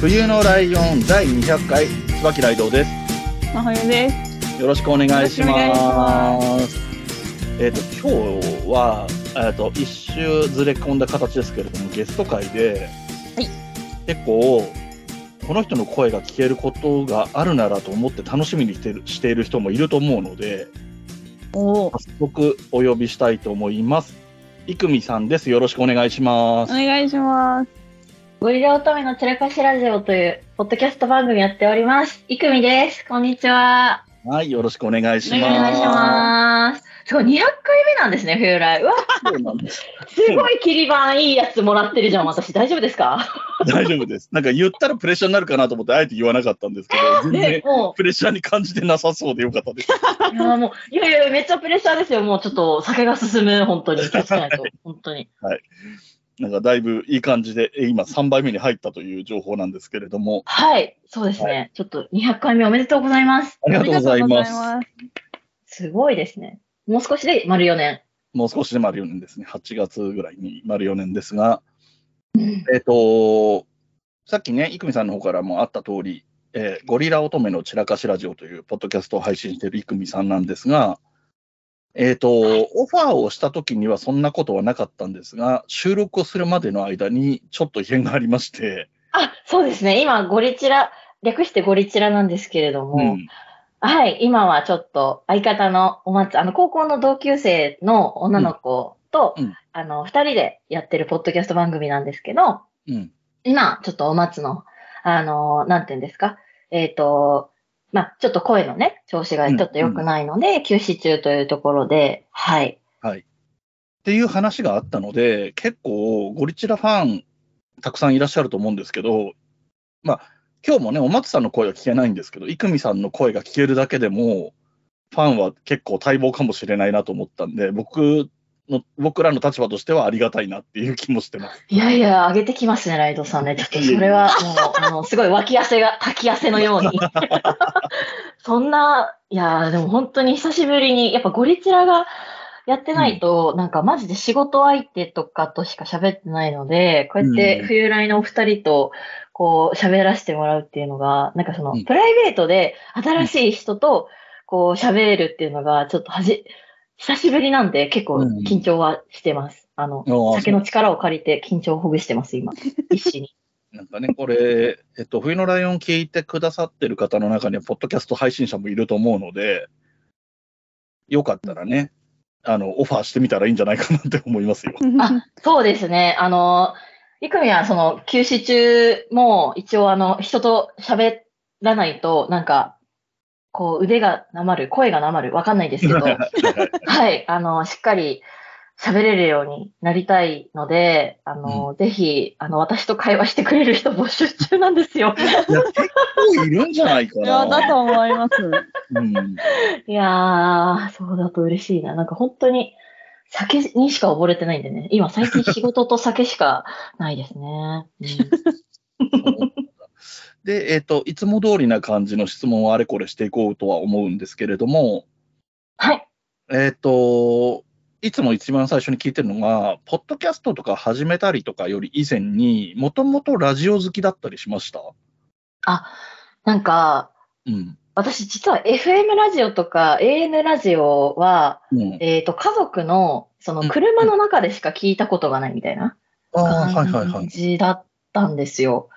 冬のライオン第200回、椿ライドウです。真冬ですよろしくお願いしま。ますえっ、と、今日は、えっと、一周ずれ込んだ形ですけれども、ゲスト会で、はい結構、この人の声が聞けることがあるならと思って楽しみにしているしている人もいると思うので、おお早速お呼びしたいと思います。いくみさんです。よろしくお願いします。お願いしますゴリラ乙女の散らかしラジオというポッドキャスト番組やっております。いくみです。こんにちは。はい、よろしくお願いしおます。願いします。すごい、200回目なんですね、冬来。うわ、す。すごい切り板いいやつもらってるじゃん、私。大丈夫ですか？大丈夫です。なんか言ったらプレッシャーになるかなと思って、あえて言わなかったんですけど、全ね然、もプレッシャーに感じてなさそうでよかったです。う、いや、もう、いやいや、めっちゃプレッシャーですよ。もうちょっと酒が進む、本当に。気をつけないと。本当に。なんかだいぶいい感じで、え今3杯目に入ったという情報なんですけれども、はい、そうですね。ちょっと200回目おめでとうございます。ありがとうございます。ますすごいですね。もう少しで丸4年。もう少しで丸4年ですね。8月ぐらいに丸4年ですが、うんえっ、と、さっきね、いくみさんの方からもあった通り、えーゴリラ乙女の散らかしラジオというポッドキャストを配信しているいくみさんなんですが、えっ、と、オファーをした時にはそんなことはなかったんですが、収録をするまでの間にちょっと異変がありまして、あ、そうですね。今、ゴリチラ、略してゴリチラなんですけれども、うん。はい、今はちょっと相方のお松、あの、高校の同級生の女の子と、うん。あの、二人でやってるポッドキャスト番組なんですけど、うん、今、ちょっとお松の、あの、なんて言うんですか、えっ、と、まあ、ちょっと声のね、調子がちょっと良くないので、休止中というところで、はい。っていう話があったので、結構ゴリチラファンたくさんいらっしゃると思うんですけど、まあ、今日もね、お松さんの声は聞けないんですけど、いくみさんの声が聞けるだけでも、ファンは結構待望かもしれないなと思ったんで、僕の、僕らの立場としてはありがたいなっていう気もしてます。いやいや、上げてきますね、ライドさんね。ちょっとそれはもう、あの、すごい脇汗が、滝汗のように。そんな、いやーでも本当に久しぶりに、やっぱゴリチラがやってないと、なんかマジで仕事相手とかとしか喋ってないので、こうやってうん冬来のお二人と、こう喋らせてもらうっていうのが、なんかそのうん、プライベートで新しい人と、こう喋るっていうのが、ちょっとはじ、久しぶりなんで結構緊張はしてます。あの、ああ酒の力を借りて緊張をほぐしてます、今。必死に。なんかね、これ、えっと、冬のライオン聞いてくださってる方の中には、ポッドキャスト配信者もいると思うので、よかったらね、あの、オファーしてみたらいいんじゃないかなって思いますよ。あ、そうですね。あの、いくみはその休止中も一応あの人と喋らないとなんかこう腕がなまる、声がなまる、わかんないですけど、はい、あの、しっかり喋れるようになりたいので、あの、ぜひ、あの、私と会話してくれる人募集中なんですよ。いや、結構いるんじゃないかいや、な。だと思います。うんいやー、そうだと嬉しいな。なんか本当に酒にしか溺れてないんでね。今最近仕事と酒しかないですね。うん で、えっ、と、いつも通りな感じの質問をあれこれしていこうとは思うんですけれども、はい。えっ、と、いつも一番最初に聞いてるのが、ポッドキャストとか始めたりとかより以前に、もともとラジオ好きだったりしました？あ、なんか、うん。私実は FM ラジオとか AN ラジオは、うん、えっ、と、家族の、その車の中でしか聞いたことがないみたいな感い。じだったんですよ。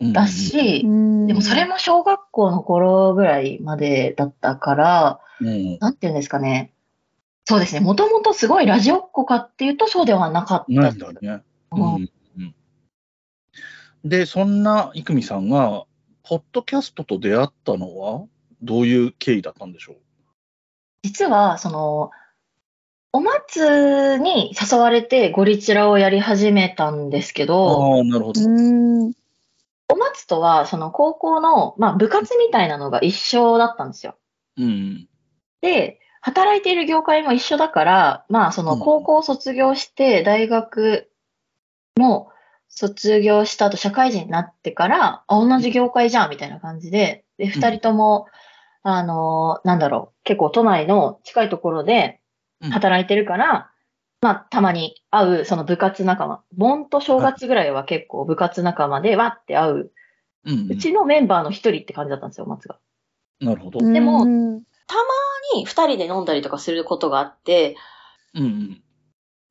うんだし、ででもそれも小学校の頃ぐらいまでだったから、うん、なんていうんですかね。そうですね。もともとすごいラジオっ子かっていうとそうではなかった。んだね。うんうんうんで、そんな郁美さんが、ポッドキャストと出会ったのは、どういう経緯だったんでしょう？実は、その、お松に誘われてゴリチラをやり始めたんですけど、ああ、なるほど。うん。お松とはその高校の、まあ、部活みたいなのが一緒だったんですよ。うん。で、働いている業界も一緒だから、まあ、そのうん高校を卒業して、大学も卒業した後、社会人になってから、あ、同じ業界じゃん、みたいな感じで、で、二人とも、あの、なんだろう、結構都内の近いところでうん働いてるから、まあ、たまに会う、その部活仲間、盆と正月ぐらいは結構部活仲間でわって会う、うん。うちのメンバーの一人って感じだったんですよ、松が。なるほど。でもうんに二人で飲んだりとかすることがあって、うんうん。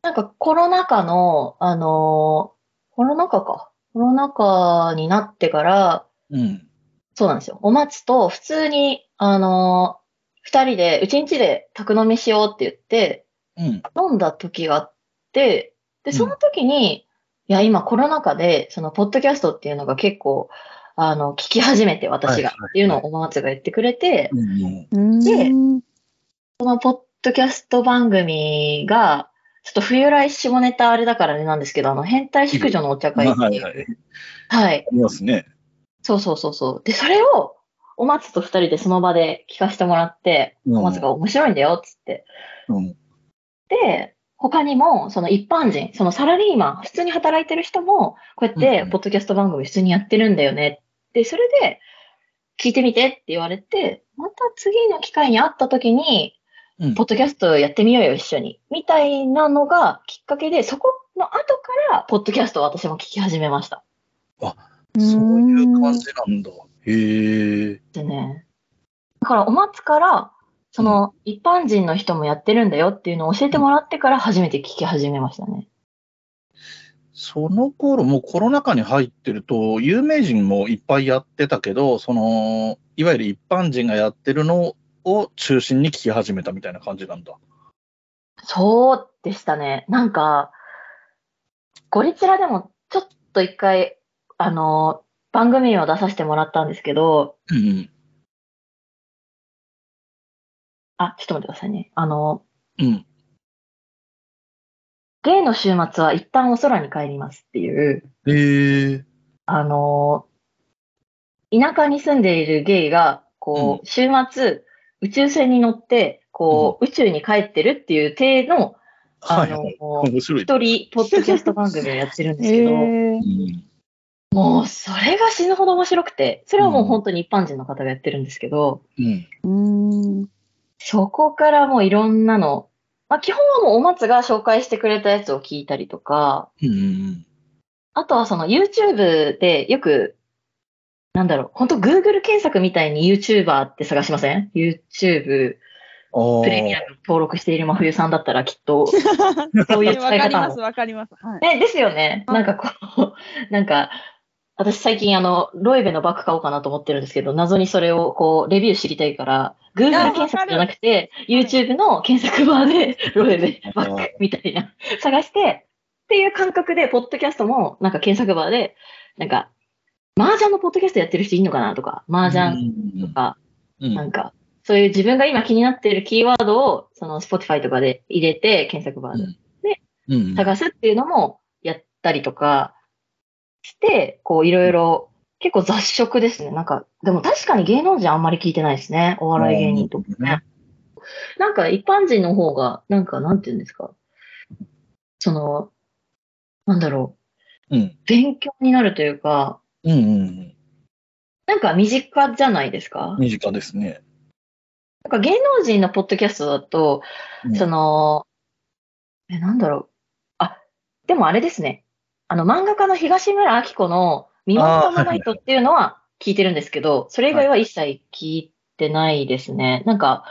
なんかコロナ禍の、あのーコロナ禍か。コロナ禍になってから、うん。そうなんですよ。お松と普通に、あのー二人で、うちんちで宅飲みしようって言って、うん。飲んだ時があって、で、その時に、いや、今コロナ禍で、その、ポッドキャストっていうのが結構、あの、聞き始めて、私が、っていうのをお松が言ってくれて、でそのポッドキャスト番組が、ちょっと冬来下ネタあれだからねなんですけど、あの、変態淑女のお茶会っていう。はい。ありますね。そうそうそうそう。で、それを、お松と二人でその場で聞かせてもらって、うんお松が面白いんだよ、つって。うん。で、他にも、その一般人、そのサラリーマン、普通に働いてる人も、こうやっうんてう、んポッドキャスト番組普通にやってるんだよね。で、それで、聞いてみてって言われて、また次の機会に会った時に、うんポッドキャストやってみようよ、一緒に。みたいなのがきっかけで、そこの後から、ポッドキャストを私も聞き始めました。そういう感じなんだ。へえ。でね。だから、お松から、その、一般人の人もやってるんだよっていうのを教えてもらってから初めて聞き始めましたね。その頃、もうコロナ禍に入ってると、有名人もいっぱいやってたけど、その、いわゆる一般人がやってるのを中心に聞き始めたみたいな感じなんだ。そうでしたね。なんか、ゴリチラでもちょっと一回、あの、番組を出させてもらったんですけど、うんあ、ちょっと待ってくださいね。あの、うん。ゲイの週末は一旦お空に帰りますっていう、へえ。あの、田舎に住んでいるゲイが、こう、週末、宇宙船に乗って、こう、宇宙に帰ってるっていう体の、あはいの、面白い。一人、ポッドキャスト番組をやってるんですけど、へーうんもう、それが死ぬほど面白くて、それはもう本当に一般人の方がやってるんですけど、うん。うん。そこからもういろんなの、まあ基本はもうお松が紹介してくれたやつを聞いたりとか、うんうんあとはその YouTube でよく、なんだろう、本当 Google 検索みたいに YouTuber って探しません ?YouTube。プレミアム登録している真冬さんだったらきっと、そういう使い方もわかります、。わかります。はい。ね、ですよね。はいなんかこう、なんか、私最近あの、ロエベのバッグ買おうかなと思ってるんですけど、謎にそれをこう、レビュー知りたいから、Google や検索じゃなくて、YouTube の検索バーで、ロエベバッグみたいな、探して、っていう感覚で、ポッドキャストも、なんか検索バーで、なんか、麻雀のポッドキャストやってる人いるのかなとか、麻雀とか、うんなんか、そういう自分が今気になっているキーワードを、その Spotify とかで入れて、検索バーで。うん。探すっていうのもやったりとかして、こういろいろ、結構雑食ですね。なんか、でも確かに芸能人あんまり聞いてないですね。お笑い芸人とかね。なんか一般人の方が、なんかなんて言うんですか。その、なんだろうん。う、勉強になるというか、うんうんなんか身近じゃないですかうん。身近ですね。なんか芸能人のポッドキャストだと、うんその、え、なんだろう。あ、でもあれですね。あの、漫画家の東村明子のミノンタマナイトっていうのは聞いてるんですけど、それ以外は一切聞いてないですね。なんか、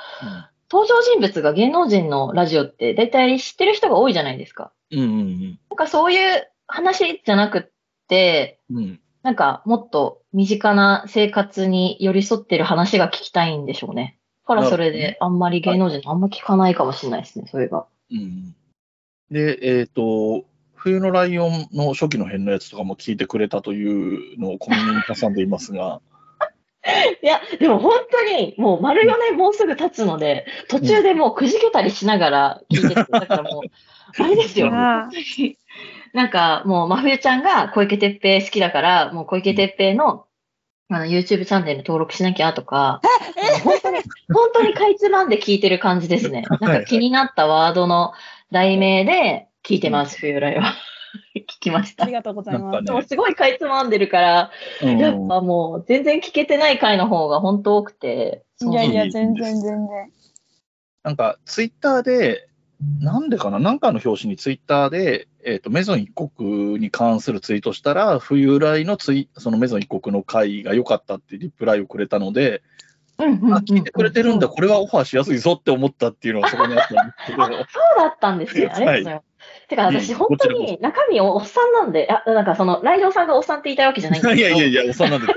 登場人物が芸能人のラジオって大体知ってる人が多いじゃないですか。うんうんなんかそういう話じゃなくって、うん。うん。なんかもっと身近な生活に寄り添ってる話が聞きたいんでしょうね。だからそれであんまり芸能人あんま聞かないかもしれないですね、それが。うん。で、えっ、と、冬のライオンの初期の辺のやつとかも聞いてくれたというのを小耳に挟んでいますが、いや、でも本当に、もう丸4年もうすぐ経つので、途中でもうくじけたりしながら聞いてて、だからもう、あれですよ。あ なんか、もう、真冬ちゃんが小池徹平好きだから、もう小池徹平の、あの、YouTube チャンネル登録しなきゃとか、本当に、本当にかいつまんで聞いてる感じですね。なんか気になったワードの題名で聞いてます、冬来は。聞きましたあり。がとうございます。ねでもすごいかいつまんでるから、うんやっぱもう全然聞けてない回の方が本当多くて。いやいや、全然全然。なんか、ツイッターで、なんでかな？なんかの表紙にツイッターで、えっ、と、メゾン一国に関するツイートしたら、冬来のツイ、そのメゾン一国の回が良かったってリプライをくれたので、あ、聞いてくれてるんだ、これはオファーしやすいぞって思ったっていうのがそこにあったんですけど、そうだったんですね。ありがとうございます。てか、私、本当に中身おっさんなんで、あ、なんかその、ライドウさんがおっさんって言いたいわけじゃないんですけど。いやいやいや、おっさんなんで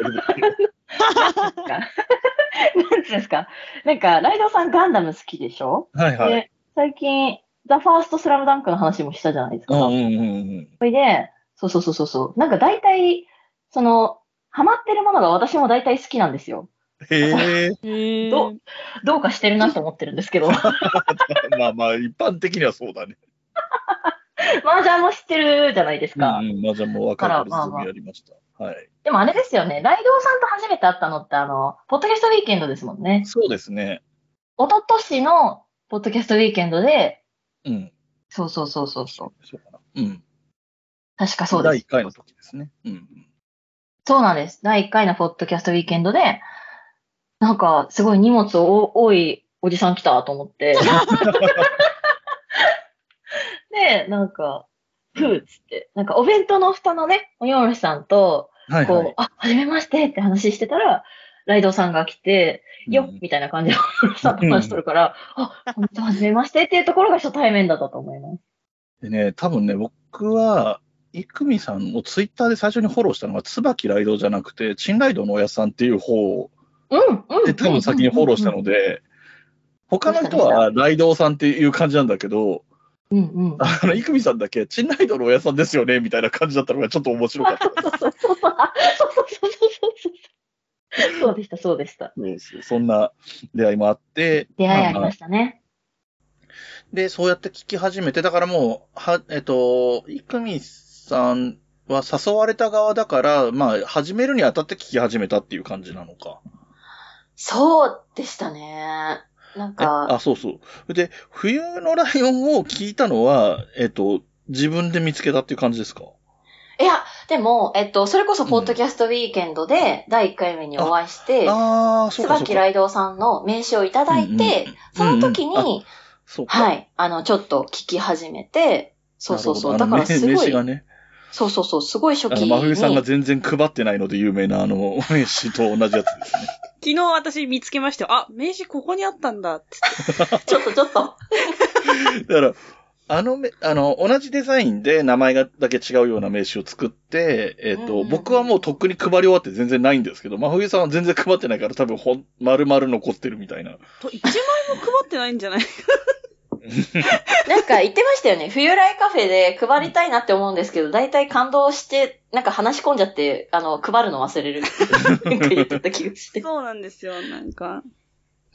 なんですか？なんか、ライドウさんガンダム好きでしょ？はいはい。で、最近、ザ・ファースト・スラムダンクの話もしたじゃないですか。うんうんうんうん。それで、そうそうそうそうそう。なんか大体、その、ハマってるものが私も大体好きなんですよ。へえ。どどうかしてるなと思ってるんですけど。まあまあ、一般的にはそうだね。麻雀も知ってるじゃないですうんか。うん。まあじゃあもう分かるまあやりました。はい。でもあれですよね。ライドウさんと初めて会ったのって、あの、ポッドキャストウィーケンドですもんね。そうですね。一昨年のポッドキャストウィーケンドで、うん。そうそうそうそうそう。そうかな。うん。確かそうです。第1回の時ですね。うん。そうなんです。第1回のポッドキャストウィーケンドで、なんか、すごい荷物お多いおじさん来たと思って。で、なんか、ふーっつって、なんかお弁当の蓋のね、およろしさんと、こう、はいはい。あ、はじめましてって話してたら、ライドウさんが来て、よっうんみたいな感じで、およろしさんと話しとるから、あ、本当はじめましてっていうところが初対面だったと思います。でね、多分ね、僕は、いくみさんをツイッターで最初にフォローしたのが、椿ライドじゃなくて、チンライドのおやさんっていう方うん、うん。で多分先にフォローしたので、他の人はライドさんっていう感じなんだけど、うん、うん。あの、いくみさんだけ、チンライドのおやさんですよね、みたいな感じだったのがちょっと面白かった。そうそうそうあそうそうそうそうそう。そうでした、そうでした。そんな出会いもあって、出会いありましたね。で、そうやって聞き始めて、だからもう、は、えっと、いくみさんは誘われた側だから、まあ、始めるにあたって聞き始めたっていう感じなのか。そうでしたね。なんえか、あ、そうそう。で、冬のライオンを聞いたのは、えっと、自分で見つけたっていう感じですか？いや、でも、えっと、それこそ、ポッドキャストウィーケンドで、第1回目にお会いして、ああ、そうかそうか。椿ライドウさんの名刺をいただいて、その時うんうんに、そうか。はい、あの、ちょっと聞き始めて、そうそうそう。だからすごい、あの名刺がね、そうそうそう、すごい初あの、期に。真冬さんが全然配ってないので有名なあの、名刺と同じやつですね。昨日私見つけましたよ。あ、名刺ここにあったんだって。ちょっとちょっと。だから、あのめ、あの、同じデザインで名前がだけ違うような名刺を作って、えっ、と、うん僕はもうとっくに配り終わって全然ないんですけど、真冬さんは全然配ってないから多分ほん、丸々残ってるみたいな。と、1枚も配ってないんじゃない？なんか言ってましたよね。冬来カフェで配りたいなって思うんですけど、大体感動して、なんか話し込んじゃって、あの、配るの忘れる。なんか言ってた気がして。そうなんですよ、なんか。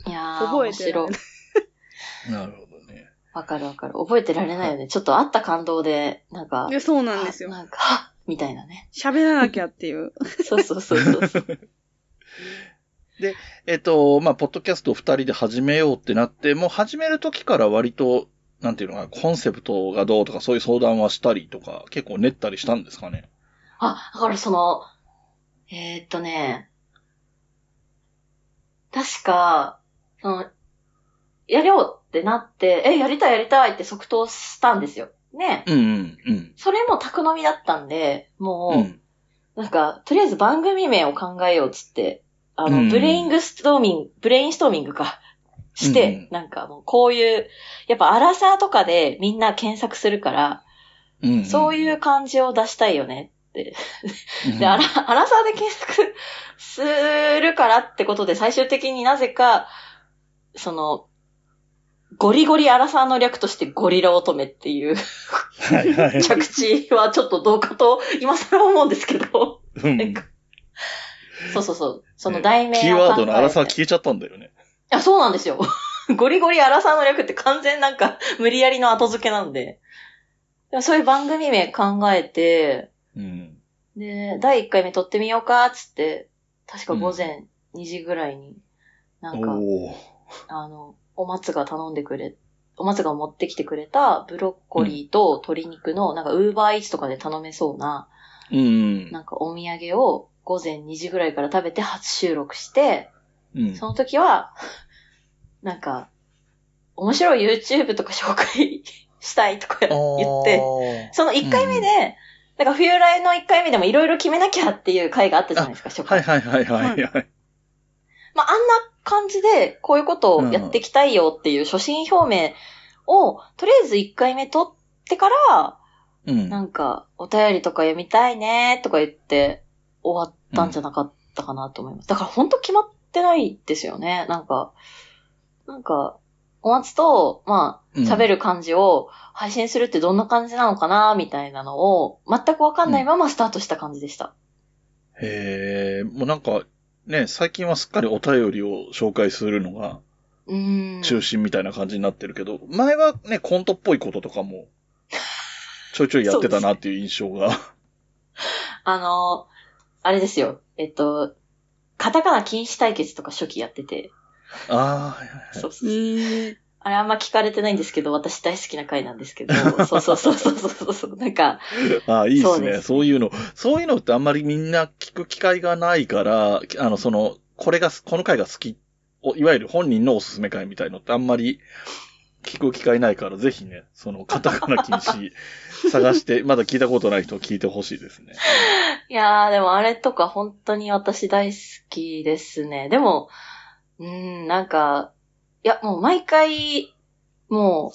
いやー、覚え面白いなるほどね。わかるわかる。覚えてられないよね。ちょっとあった感動で、なんか、で、そうなんですよ。なんか、はっみたいなね。喋らなきゃっていう。そうそうそうそう そう。えっ、と、まあ、ポッドキャストを二人で始めようってなって、もう始める時から割と、なんていうのかな、コンセプトがどうとかそういう相談はしたりとか、結構練ったりしたんですかね？あ、だからその、えーっとね、確か、その、やりようってなって、え、やりたいやりたいって即答したんですよ。ね。うんうんうん。それも宅飲みだったんで、もう、うん。なんか、とりあえず番組名を考えようっつって、あの、うんブレイングストーミング、ブレインストーミングか、して、うんなんかもうこういう、やっぱアラサーとかでみんな検索するから、うん。そういう感じを出したいよねって。うん。で、アラ、アラサーで検索するからってことで、最終的になぜか、その、ゴリゴリアラサーの略としてゴリラ乙女っていうはいはい。着地はちょっとどうかと今更思うんですけど、うんなんかそうそうそう。その題名キーワードの荒さはい消えちゃったんだよね。や、そうなんですよ。ゴリゴリ荒さの略って完全なんか無理やりの後付けなんで。でもそういう番組名考えて、うん。で、第1回目撮ってみようか、つって、確か午前2時ぐらいに、なんか、おー。あの、お松が頼んでくれ、お松が持ってきてくれたブロッコリーと鶏肉の、なんかウーバーイーツとかで頼めそうな、うん。なんかお土産を午前2時ぐらいから食べて初収録して、うん。その時は、なんか、面白い YouTube とか紹介したいとか言って、その1回目で、なんか冬来の1回目でもいろいろ決めなきゃっていう回があったじゃないですか、初はい回。はいはいはいはい。まあ、あんな感じで、こういうことをやっていきたいよっていう初心表明を、とりあえず1回目取ってから、うん。なんか、お便りとか読みたいねとか言って終わったんじゃなかったかなと思います。だから本当決まってないですよね。なんか、なんか、お松と、まあ、うん喋る感じを配信するってどんな感じなのかなみたいなのを、全くわかんないままスタートした感じでした。へえ、もうなんか、ね、最近はすっかりお便りを紹介するのが。中心みたいな感じになってるけど、前はね、コントっぽいこととかも、ちょいちょいやってたなっていう印象が。あの、あれですよ。えっと、カタカナ禁止対決とか初期やってて。ああ、はいはいはいそうそうそう。あれあんま聞かれてないんですけど、私大好きな回なんですけど、そ うそうそうそうそうそう。なんか、ああ、いいですね。そういうの。そういうのってあんまりみんな聞く機会がないから、あの、その、これが、この回が好き、おいわゆる本人のおすすめ回みたいのってあんまり聞く機会ないから、ぜひね、その、カタカナ禁止探して、まだ聞いたことない人聞いてほしいですね。いやー、でもあれとか本当に私大好きですね。でも、うーん、なんか、いや、もう毎回、も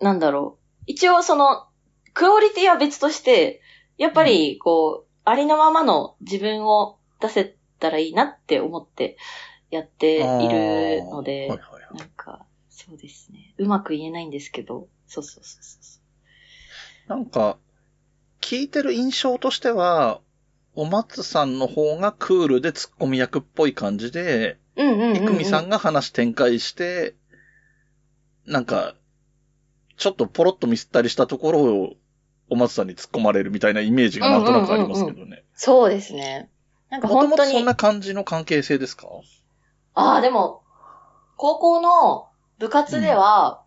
う、なんだろう。一応その、クオリティは別として、やっぱり、こう、ありのままの自分を出せたらいいなって思ってやっているので、はいはいはいなんか、そうですね。うまく言えないんですけど、そうそうそうそう。なんか、聞いてる印象としては、お松さんの方がクールでツッコミ役っぽい感じで、うんうんうん、うん。いくみさんが話展開して、なんか、ちょっとポロッとミスったりしたところを、お松さんに突っ込まれるみたいなイメージがなんとなくありますけどね。そうですね。なんかもと本当に。もとそんな感じの関係性ですか？ああ、でも、高校の部活では、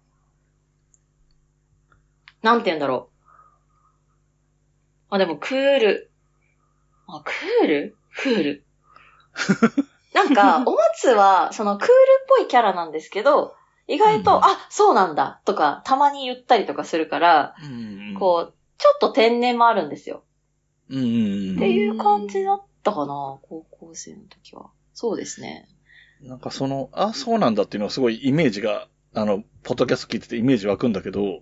なんて言うんだろう。あ、でもクール。あ、クール？クール？なんか、お松は、そのクールっぽいキャラなんですけど、意外と、うんあ、そうなんだ、とか、たまに言ったりとかするから、うんこう、ちょっと天然もあるんですよ。うん。うんっていう感じだったかな、高校生の時は。そうですね。なんかその、あ、そうなんだっていうのはすごいイメージが、あの、ポッドキャスト聞いててイメージ湧くんだけど、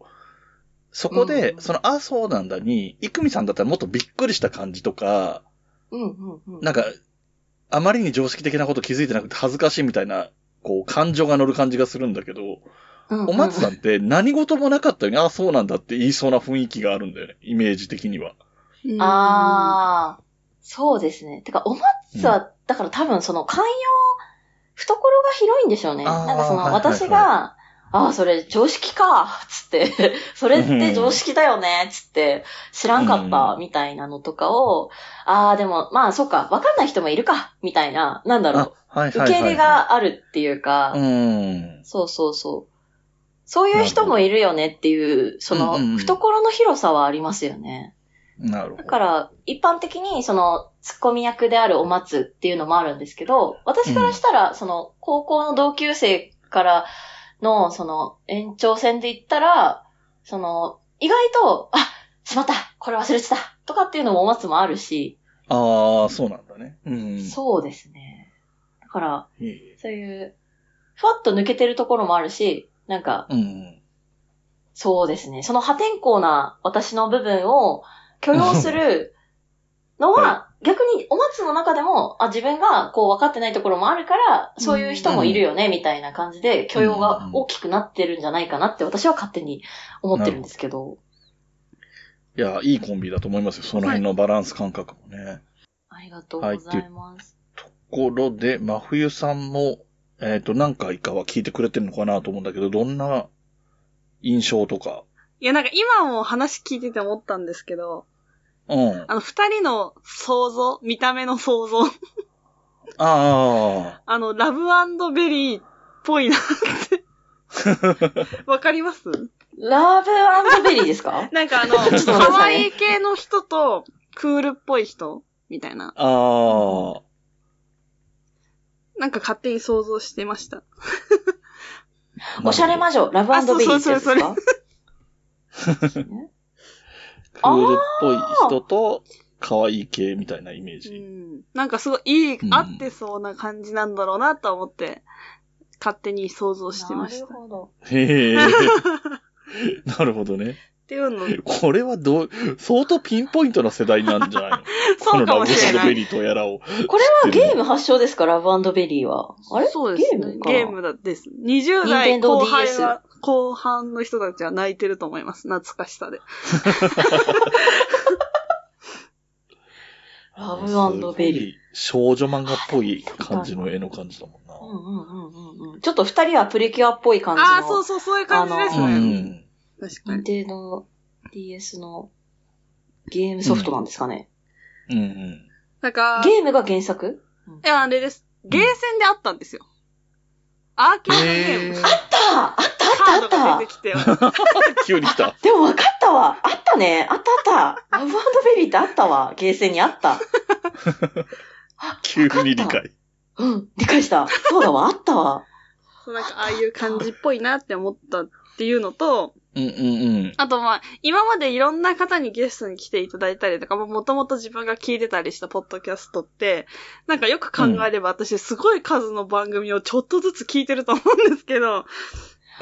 そこで、うんその、あ、そうなんだに、いくみさんだったらもっとびっくりした感じとか、うんうんうん。なんか、あまりに常識的なこと気づいてなくて恥ずかしいみたいな、こう、感情が乗る感じがするんだけど、うんうんお松さんって何事もなかったように、あ、そうなんだって言いそうな雰囲気があるんだよね、イメージ的には。ああ、そうですね。てか、お松は、だから多分その寛容、懐が広いんでしょうね。なんかその、私が、ああ、それ常識か、つって、それって常識だよね、つって、知らんかったう、ん。みたいなのとかを、ああ、でも、まあ、そうか、わかんない人もいるか、みたいな、なんだろう、はい受け入れ、があるっていうか、うん。そうそうそう。そういう人もいるよねっていう、その懐の広さはありますよね。なるほど。だから、一般的に、その、ツッコミ役であるお松っていうのもあるんですけど、私からしたら、その、高校の同級生からの、その、延長戦で言ったら、その、意外と、あ、しまったこれ忘れてたとかっていうのもお松もあるし、ああ、そうなんだね。うん。そうですね。だから、そういう、ふわっと抜けてるところもあるし、なんか、うん。そうですね。その破天荒な私の部分を許容するのは、逆にお松の中でも、あ、自分がこう分かってないところもあるから、そういう人もいるよね、みたいな感じで許容が大きくなってるんじゃないかなって私は勝手に思ってるんですけど。いや、いいコンビだと思いますよ。その辺のバランス感覚もね。ありがとうございます。ところで、真冬さんも、えっ、と、何回かは聞いてくれてるのかなと思うんだけど、どんな印象とか？いや、なんか今も話聞いてて思ったんですけど、うん。あの、二人の想像、見た目の想像、あ あの、ラブベリーっぽいなって。わかります？ラブベリーですか？なんかあの、可愛い系の人と、クールっぽい人？みたいな。あ。ああ。なんか勝手に想像してました。おしゃれ魔女、ラブベリーってやつそうですかクールっぽい人と、可愛い系みたいなイメーうジ。ん。なんかすごいいい、うん合ってそうな感じなんだろうなと思って、勝手に想像してました。っなるほど。へえ。なるほどね。ていうの、これはどう、相当ピンポイントな世代なんじゃないの？こ そうかもしれない。ベリーとやらを。これはゲーム発祥ですかラブベリーは。あれ？そうですね。ゲームかゲームだです。20代後半 DS は、後半の人たちは泣いてると思います。懐かしさで。ラブベリー。ー。少女漫画っぽい感じの絵の感じだもんな。うんうんうんうんうん。ちょっと二人はプリキュアっぽい感じの。ああ、そうそう、そういう感じですうね。ん。確かに。任天堂 DS のゲームソフトなんですかね。うんうん。なんか、ゲームが原作？いや、あれです。ゲーセンであったんですよ。アーケードゲーム。あったあったあったあっが出てきて。急に来た。たでも分かったわあったねあったあったラブベリーってあったわゲーセンにあった。あ急に理解。うん、理解した。そうだわ、あったわ。そうなんか、ああいう感じっぽいなって思ったっていうのと、うんうんうん。あとまあ、今までいろんな方にゲストに来ていただいたりとか、もともと自分が聞いてたりしたポッドキャストって、なんかよく考えれば私すごい数の番組をちょっとずつ聞いてると思うんですけど、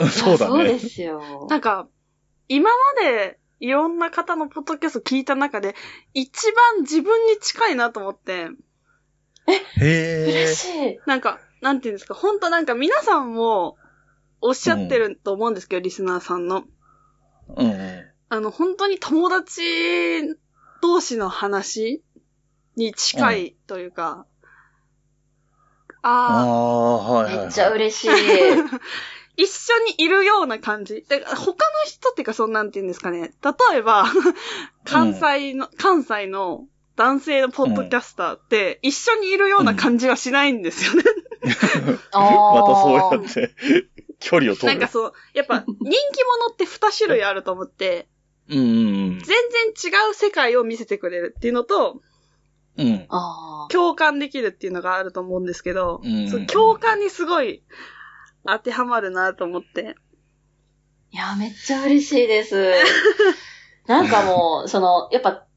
そうだそうでね。すよ。なんか、今までいろんな方のポッドキャスト聞いた中で、一番自分に近いなと思って、へえ。嬉しい。なんか、なんていうんですか、本当なんか皆さんもおっしゃってると思うんですけど、リスナーさんの。うんうん。あの、本当に友達同士の話に近いというか、あああ、あ、はいはいはい。めっちゃ嬉しい。一緒にいるような感じ。で他の人っていうか、そんなんて言うんですかね。例えば、関西の、関西の男性のポッドキャスターって、一緒にいるような感じはしないんですよね。あ またそうーやって、距離を取る。なんかそう、やっぱ 人気者って二種類あると思って、うんうん全然違う世界を見せてくれるっていうのと、うん。共感できるっていうのがあると思うんですけど、うんそう共感にすごい当てはまるなと思って。いや、めっちゃ嬉しいです。なんかもう、その、やっぱ、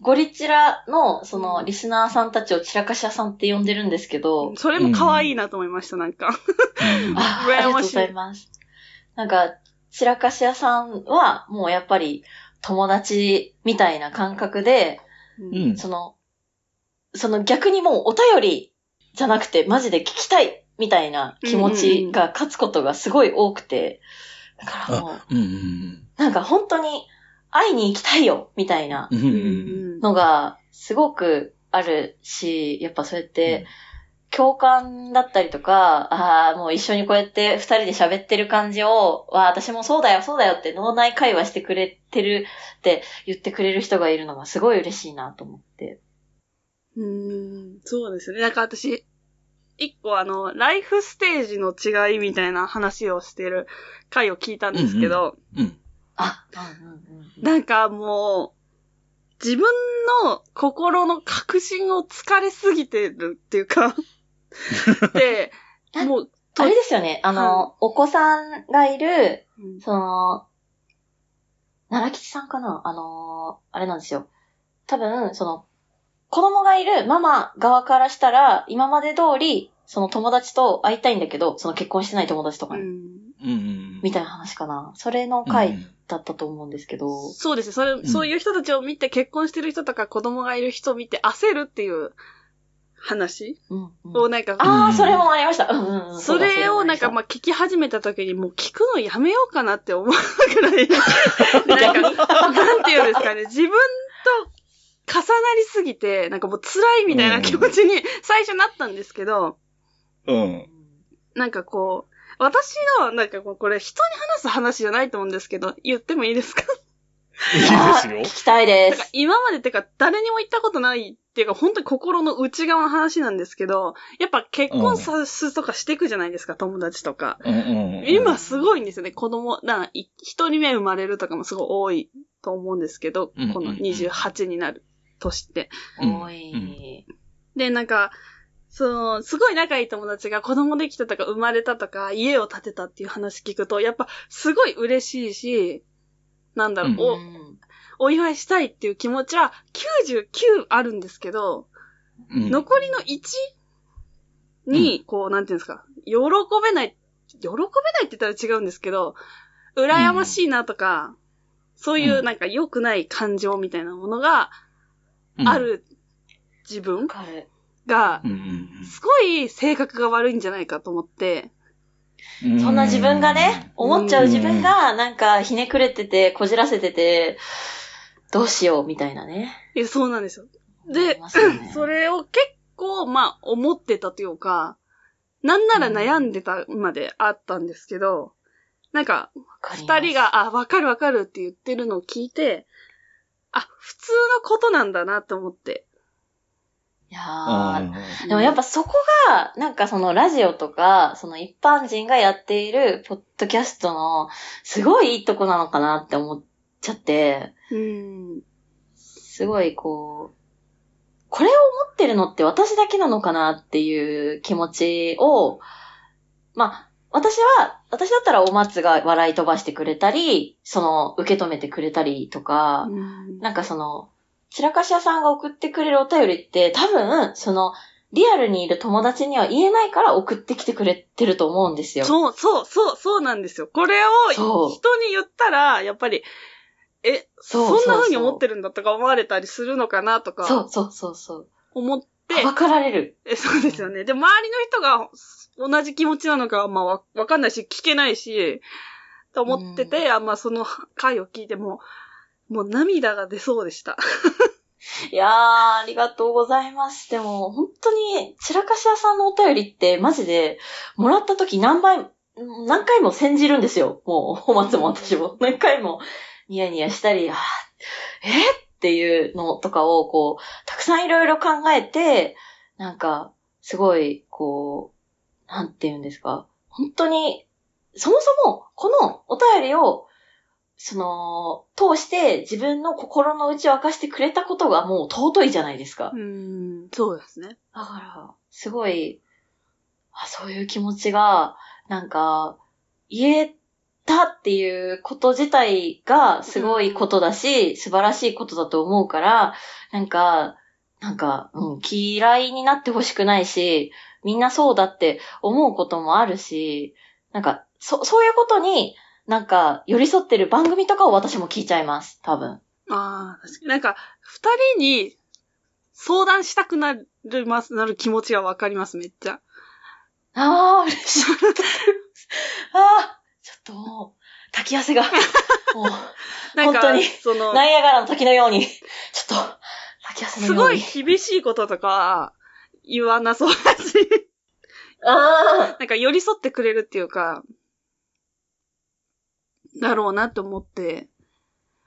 ゴリチラの、その、リスナーさんたちを散らかし屋さんって呼んでるんですけど、それも可愛いなと思いました、なんか。あありがとうございます。なんか、散らかし屋さんは、もうやっぱり、友達みたいな感覚で、うん。その、その逆にもうお便りじゃなくて、マジで聞きたいみたいな気持ちが勝つことがすごい多くて、だからもう、うんうんなんか本当に会いに行きたいよみたいなうん。うんのがすごくあるし、やっぱそうやって共感だったりとか、ああ、もう一緒にこうやって二人で喋ってる感じを、わあ、私もそうだよ、そうだよって脳内会話してくれてるって言ってくれる人がいるのがすごい嬉しいなと思って。うん。そうですね。なんか私、一個あの、ライフステージの違いみたいな話をしてる回を聞いたんですけど、うん。あ、うんうんうんうん。なんかもう、自分の心の確信を疲れすぎてるっていうか、で、もう、あれですよね、あの、お子さんがいる、うん。その、奈良吉さんかな？あのーあれなんですよ。多分、その、子供がいるママ側からしたら、今まで通り、その友達と会いたいんだけど、その結婚してない友達とかに、うんうんうん。みたいな話かな。それのう回んだったと思うんですけど、そうですね。それ、んそういう人たちを見て、結婚してる人とか子供がいる人を見て焦るっていう話うん、うん。をなんか、ああ、それもありました。うんうんうん。それをなんかまあ聞き始めた時にもう聞くのやめようかなって思うぐらい、なんか、なんていうんですかね、自分と重なりすぎて、なんかもう辛いみたいな気持ちに最初なったんですけど、うん。なんかこう、私の、なんかこう、これ人に話す話じゃないと思うんですけど、言ってもいいですか？いいですよ聞。きたいです。今までってか誰にも言ったことないっていうか本当に心の内側の話なんですけど、やっぱ結婚さすとかしていくじゃないですか、友達とか。うんうんうん今すごいんですよね、子供、な一人目生まれるとかもすごい多いと思うんですけど、うんうんうんこの28になる年って。うんおい。で、なんか、その、すごい仲いい友達が子供できたとか生まれたとか家を建てたっていう話聞くと、やっぱすごい嬉しいし、なんだろう、うん。おうんお祝いしたいっていう気持ちは99あるんですけど、うん。残りの1に、こう、なんていうんですか、喜べない、喜べないって言ったら違うんですけど、羨ましいなとか、そういうなんか良くない感情みたいなものがうん。ある自分わかる。がう、んすごい性格が悪いんじゃないかと思って、うんそんな自分がね、思っちゃう自分が、なんか、ひねくれてて、こじらせてて、どうしよう、みたいなね。いやそうなんですよ。思でね、それを結構、まあ、思ってたというか、なんなら悩んでたまであったんですけど、なんか、二人、が、あ、わかるわかるって言ってるのを聞いて、あ、普通のことなんだなと思って。いやでもやっぱそこが、なんかそのラジオとか、その一般人がやっているポッドキャストの、すごいいいとこなのかなって思っちゃって、うん。すごいこう、これを思ってるのって私だけなのかなっていう気持ちを、まあ、私は、私だったらお松が笑い飛ばしてくれたり、その、受け止めてくれたりとか、うん。なんかその、散らかし屋さんが送ってくれるお便りって多分、その、リアルにいる友達には言えないから送ってきてくれてると思うんですよ。そう、そう、そう、そうなんですよ。これを人に言ったら、やっぱり、え、そんな風に思ってるんだとか思われたりするのかなとかそうそうそうそう。思って、わかられる。えそうですよね。で、周りの人が同じ気持ちなのかは、まあわ、わかんないし、聞けないし、と思ってて、あんまあその回を聞いても、もう涙が出そうでした。いやー、ありがとうございます。でも、本当に、散らかし屋さんのお便りって、マジで、もらった時何倍、何回も煎じるんですよ。もう、お松も私も。何回も、ニヤニヤしたり、あーえっていうのとかを、こう、たくさんいろいろ考えて、なんか、すごい、こう、なんて言うんですか。本当に、そもそも、このお便りを、その、通して自分の心の内を明かしてくれたことがもう尊いじゃないですか。うん、そうですね。だから、すごい、あそういう気持ちが、なんか、言えたっていうこと自体がすごいことだし、素晴らしいことだと思うから、なんか、なんか、うん、嫌いになってほしくないし、みんなそうだって思うこともあるし、なんか、そ、そういうことに、なんか、寄り添ってる番組とかを私も聞いちゃいます、多分。ああ、確かに。なんか、二人に相談したくなるます、なる気持ちがわかります、めっちゃ。ああ、嬉しい。ああ、ちょっともう、滝汗が、もう、なんか、本当にその、ナイアガラの時のように、ちょっと、滝汗のように。すごい厳しいこととか言わなそうだし、あなんか寄り添ってくれるっていうか、だろうなって思って、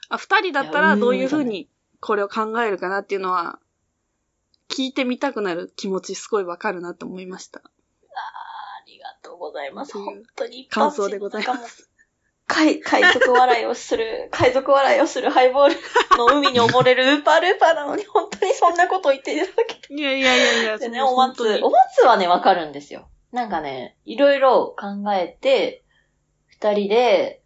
あ、二人だったらどういうふうにこれを考えるかなっていうのは、聞いてみたくなる気持ちすごいわかるなって思いました。ありがとうございます。本当に感想でございます海、海賊笑いをする、海賊笑いをするハイボールの海に溺れるウーパールーパーなのに、本当にそんなこと言っていただけて。いやいやいやいや、でね、お松、お松はね、わかるんですよ。なんかね、いろいろ考えて、二人で、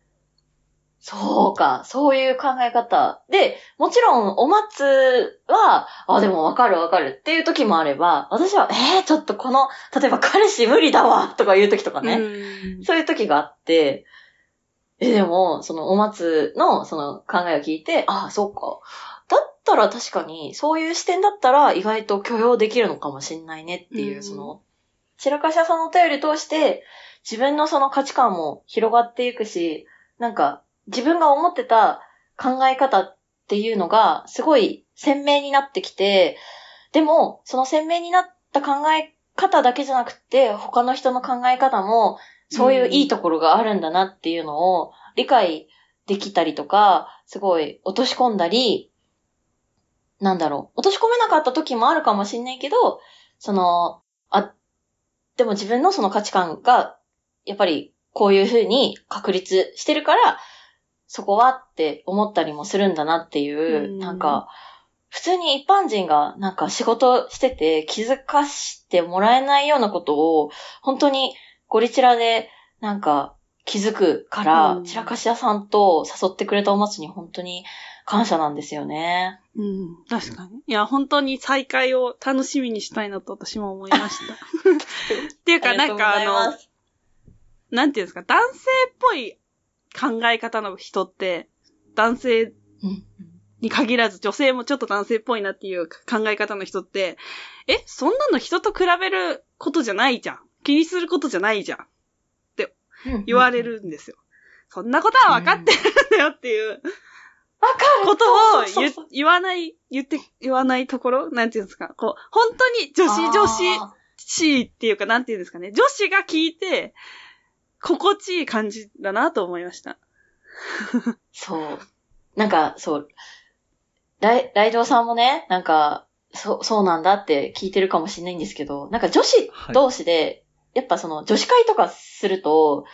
そうか、そういう考え方。で、もちろん、お松は、あ、でもわかるわかるっていう時もあれば、私は、えー、ちょっとこの、例えば彼氏無理だわとかいう時とかね。うんそういう時があって、え、でも、そのお松のその考えを聞いて、ああ、そうか。だったら確かに、そういう視点だったら意外と許容できるのかもしんないねっていう、うんその、散らかし屋さんのお便り通して、自分のその価値観も広がっていくし、なんか、自分が思ってた考え方っていうのが、すごい鮮明になってきて、でも、その鮮明になった考え方だけじゃなくて、他の人の考え方も、そういういいところがあるんだなっていうのを理解できたりとか、すごい落とし込んだり、なんだろう、落とし込めなかった時もあるかもしんないけど、その、あ、でも自分のその価値観が、やっぱりこういう風に確立してるから、そこはって思ったりもするんだなっていう、うんなんか、普通に一般人がなんか仕事してて気づかしてもらえないようなことを、本当にゴリチラでなんか気づくから、うん散らかし屋さんと誘ってくれたお松に本当に感謝なんですよね。うん、確かに。いや、本当に再会を楽しみにしたいなと私も思いました。っていうか、なんかあの、なんていうんですか、男性っぽい考え方の人って、男性うんに限らず女性もちょっと男性っぽいなっていう考え方の人って、え、そんなの人と比べることじゃないじゃん。気にすることじゃないじゃん。うん言われ。るんですよ。そんなことは分かってるんだよっていうわかることを言わない、言って、言わないところなんていうんですかこう、本当に女子女子あしいっていうか、なんていうんですかね。女子が聞いて、心地いい感じだなと思いました。ーそう。なんか、そう。ライ、ライドウさんもね、なんか、そう、そうなんだって聞いてるかもしれないんですけど、なんか女子同士で、やっぱその女子会とかすると、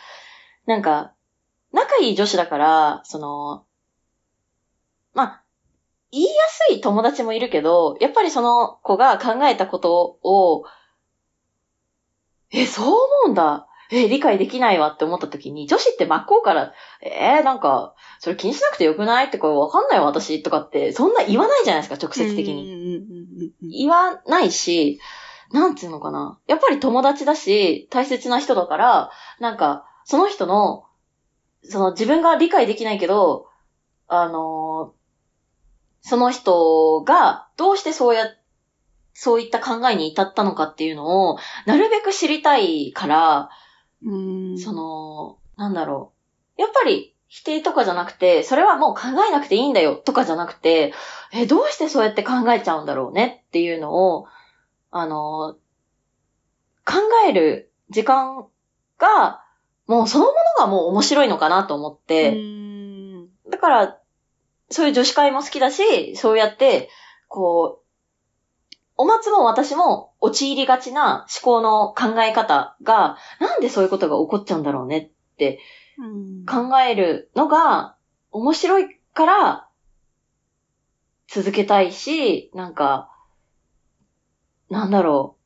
なんか、仲いい女子だから、その、まあ、言いやすい友達もいるけど、やっぱりその子が考えたことを、え、そう思うんだ。え、理解できないわって思った時に、女子って真っ向から、えーなんか、それ気にしなくてよくないってこれわかんないわ私とかって、そんな言わないじゃないですか、直接的に。言わないし、なんつうのかな。やっぱり友達だし、大切な人だから、なんか、その人の、その自分が理解できないけど、あのーその人がどうしてそうや、そういった考えに至ったのかっていうのを、なるべく知りたいから、うん。その、なんだろう。やっぱり否定とかじゃなくて、それはもう考えなくていいんだよとかじゃなくて、え、どうしてそうやって考えちゃうんだろうねっていうのを、あの、考える時間が、もうそのものがもう面白いのかなと思って、うんだから、そういう女子会も好きだし、そうやって、こう、お松も私も陥りがちな思考の考え方が、なんでそういうことが起こっちゃうんだろうねってうん考えるのが面白いから続けたいし、なんか、なんだろ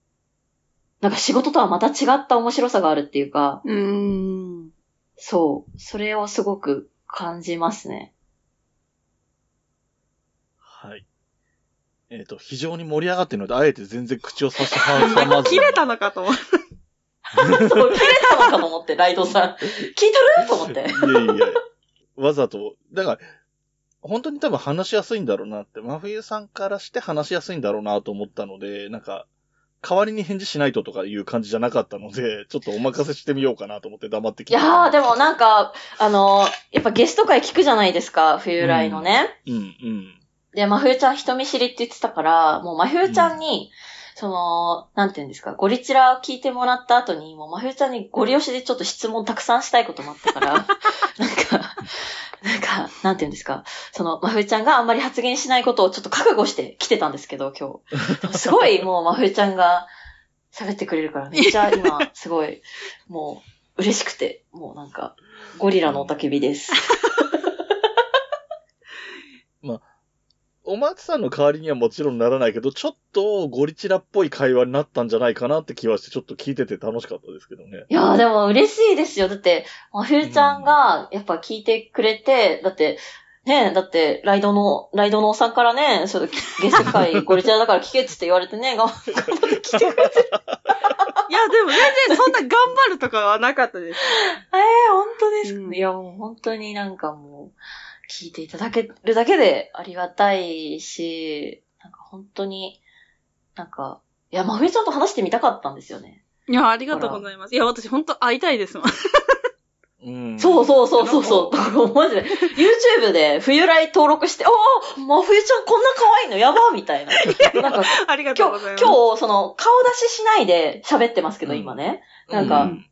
う。なんか仕事とはまた違った面白さがあるっていうか、うん。そう。それをすごく感じますね。はい。えっ、と、非常に盛り上がってるので、あえて全然口を差し挟まず。切れたのかと思った。そう、切れたのかと思って、ライドさん。聞いてる？と思って。いやいやわざと。だから、本当に多分話しやすいんだろうなって、真冬さんからして話しやすいんだろうなと思ったので、なんか、代わりに返事しないととかいう感じじゃなかったので、ちょっとお任せしてみようかなと思って黙って聞いいやー、でもなんか、あのーやっぱゲスト会聞くじゃないですか、冬来のね。うん、うん。で、まふゆちゃん人見知りって言ってたから、もうまふゆちゃんに、その、なんて言うんですか、ゴリチラを聞いてもらった後に、もうまふゆちゃんにゴリ押しでちょっと質問たくさんしたいこともあったから、なんか、なんか、なんて言うんですか、その、まふゆちゃんがあんまり発言しないことをちょっと覚悟して来てたんですけど、今日。すごい もうまふゆちゃんが喋ってくれるから、めっちゃ今、すごい、もう、嬉しくて、もうなんか、ゴリラのおたけびです。お松さんの代わりにはもちろんならないけど、ちょっとゴリチラっぽい会話になったんじゃないかなって気はして、ちょっと聞いてて楽しかったですけどね。いやーでも嬉しいですよ。だって、まふゆちゃんがやっぱ聞いてくれて、だって、ねだって、ライドの、ライドのおっさんからね、そうゲスト会ゴリチラだから聞けっつって言われてね、頑張って聞いてくれて。いや、でも全然そんな頑張るとかはなかったです。えー、本当ですか、うんいや、もう本当になんかもう、聞いていただけるだけでありがたいし、なんか本当に、なんか、いや、まふゆちゃんと話してみたかったんですよね。いや、ありがとうございます。いや、私本当会いたいですもん。ううんそうそうそうそうそう。だからマジで、YouTube で冬来登録して、ああ、真冬ちゃんこんな可愛いの？やばみたいな。なんか、ありがとう今日、ございます。今日、その、顔出ししないで喋ってますけど、うん今ね。なんかうん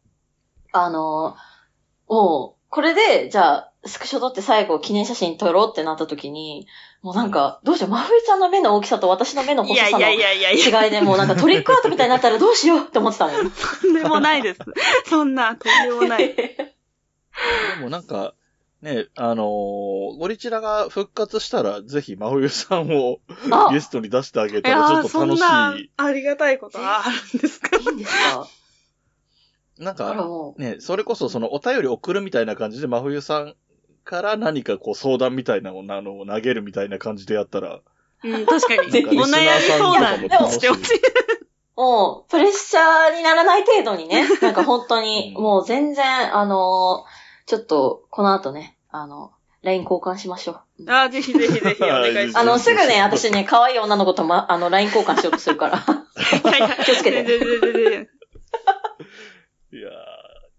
あの、もう、これで、じゃあ、スクショ撮って最後記念写真撮ろうってなった時に、もうなんか、どうしよう、真冬ちゃんの目の大きさと私の目の細さのやいやいやいや、違いで、もうなんかトリックアートみたいになったらどうしようって思ってたもん。と んでもないです。そんな、とんでもない。でもなんか、ね、あのーゴリチラが復活したら、ぜひ真冬さんをあゲストに出してあげいたら、ちょっと楽なしい。、ありがたいことあるんですかいいんですか？なんか。ね、それこそそのお便り送るみたいな感じで、真冬さんから何かこう相談みたいなのを投げるみたいな感じでやったら、うん、確かに。ぜひお悩み相談してほしい。もう、プレッシャーにならない程度にね、なんか本当に、うんもう全然、あのーちょっと、この後ね、あの、LINE 交換しましょう。あーぜひぜひぜひお願いします。あの、すぐね、私ね、可愛い女の子とま、あの、LINE 交換しようとするから。気をつけて全然全然全然いや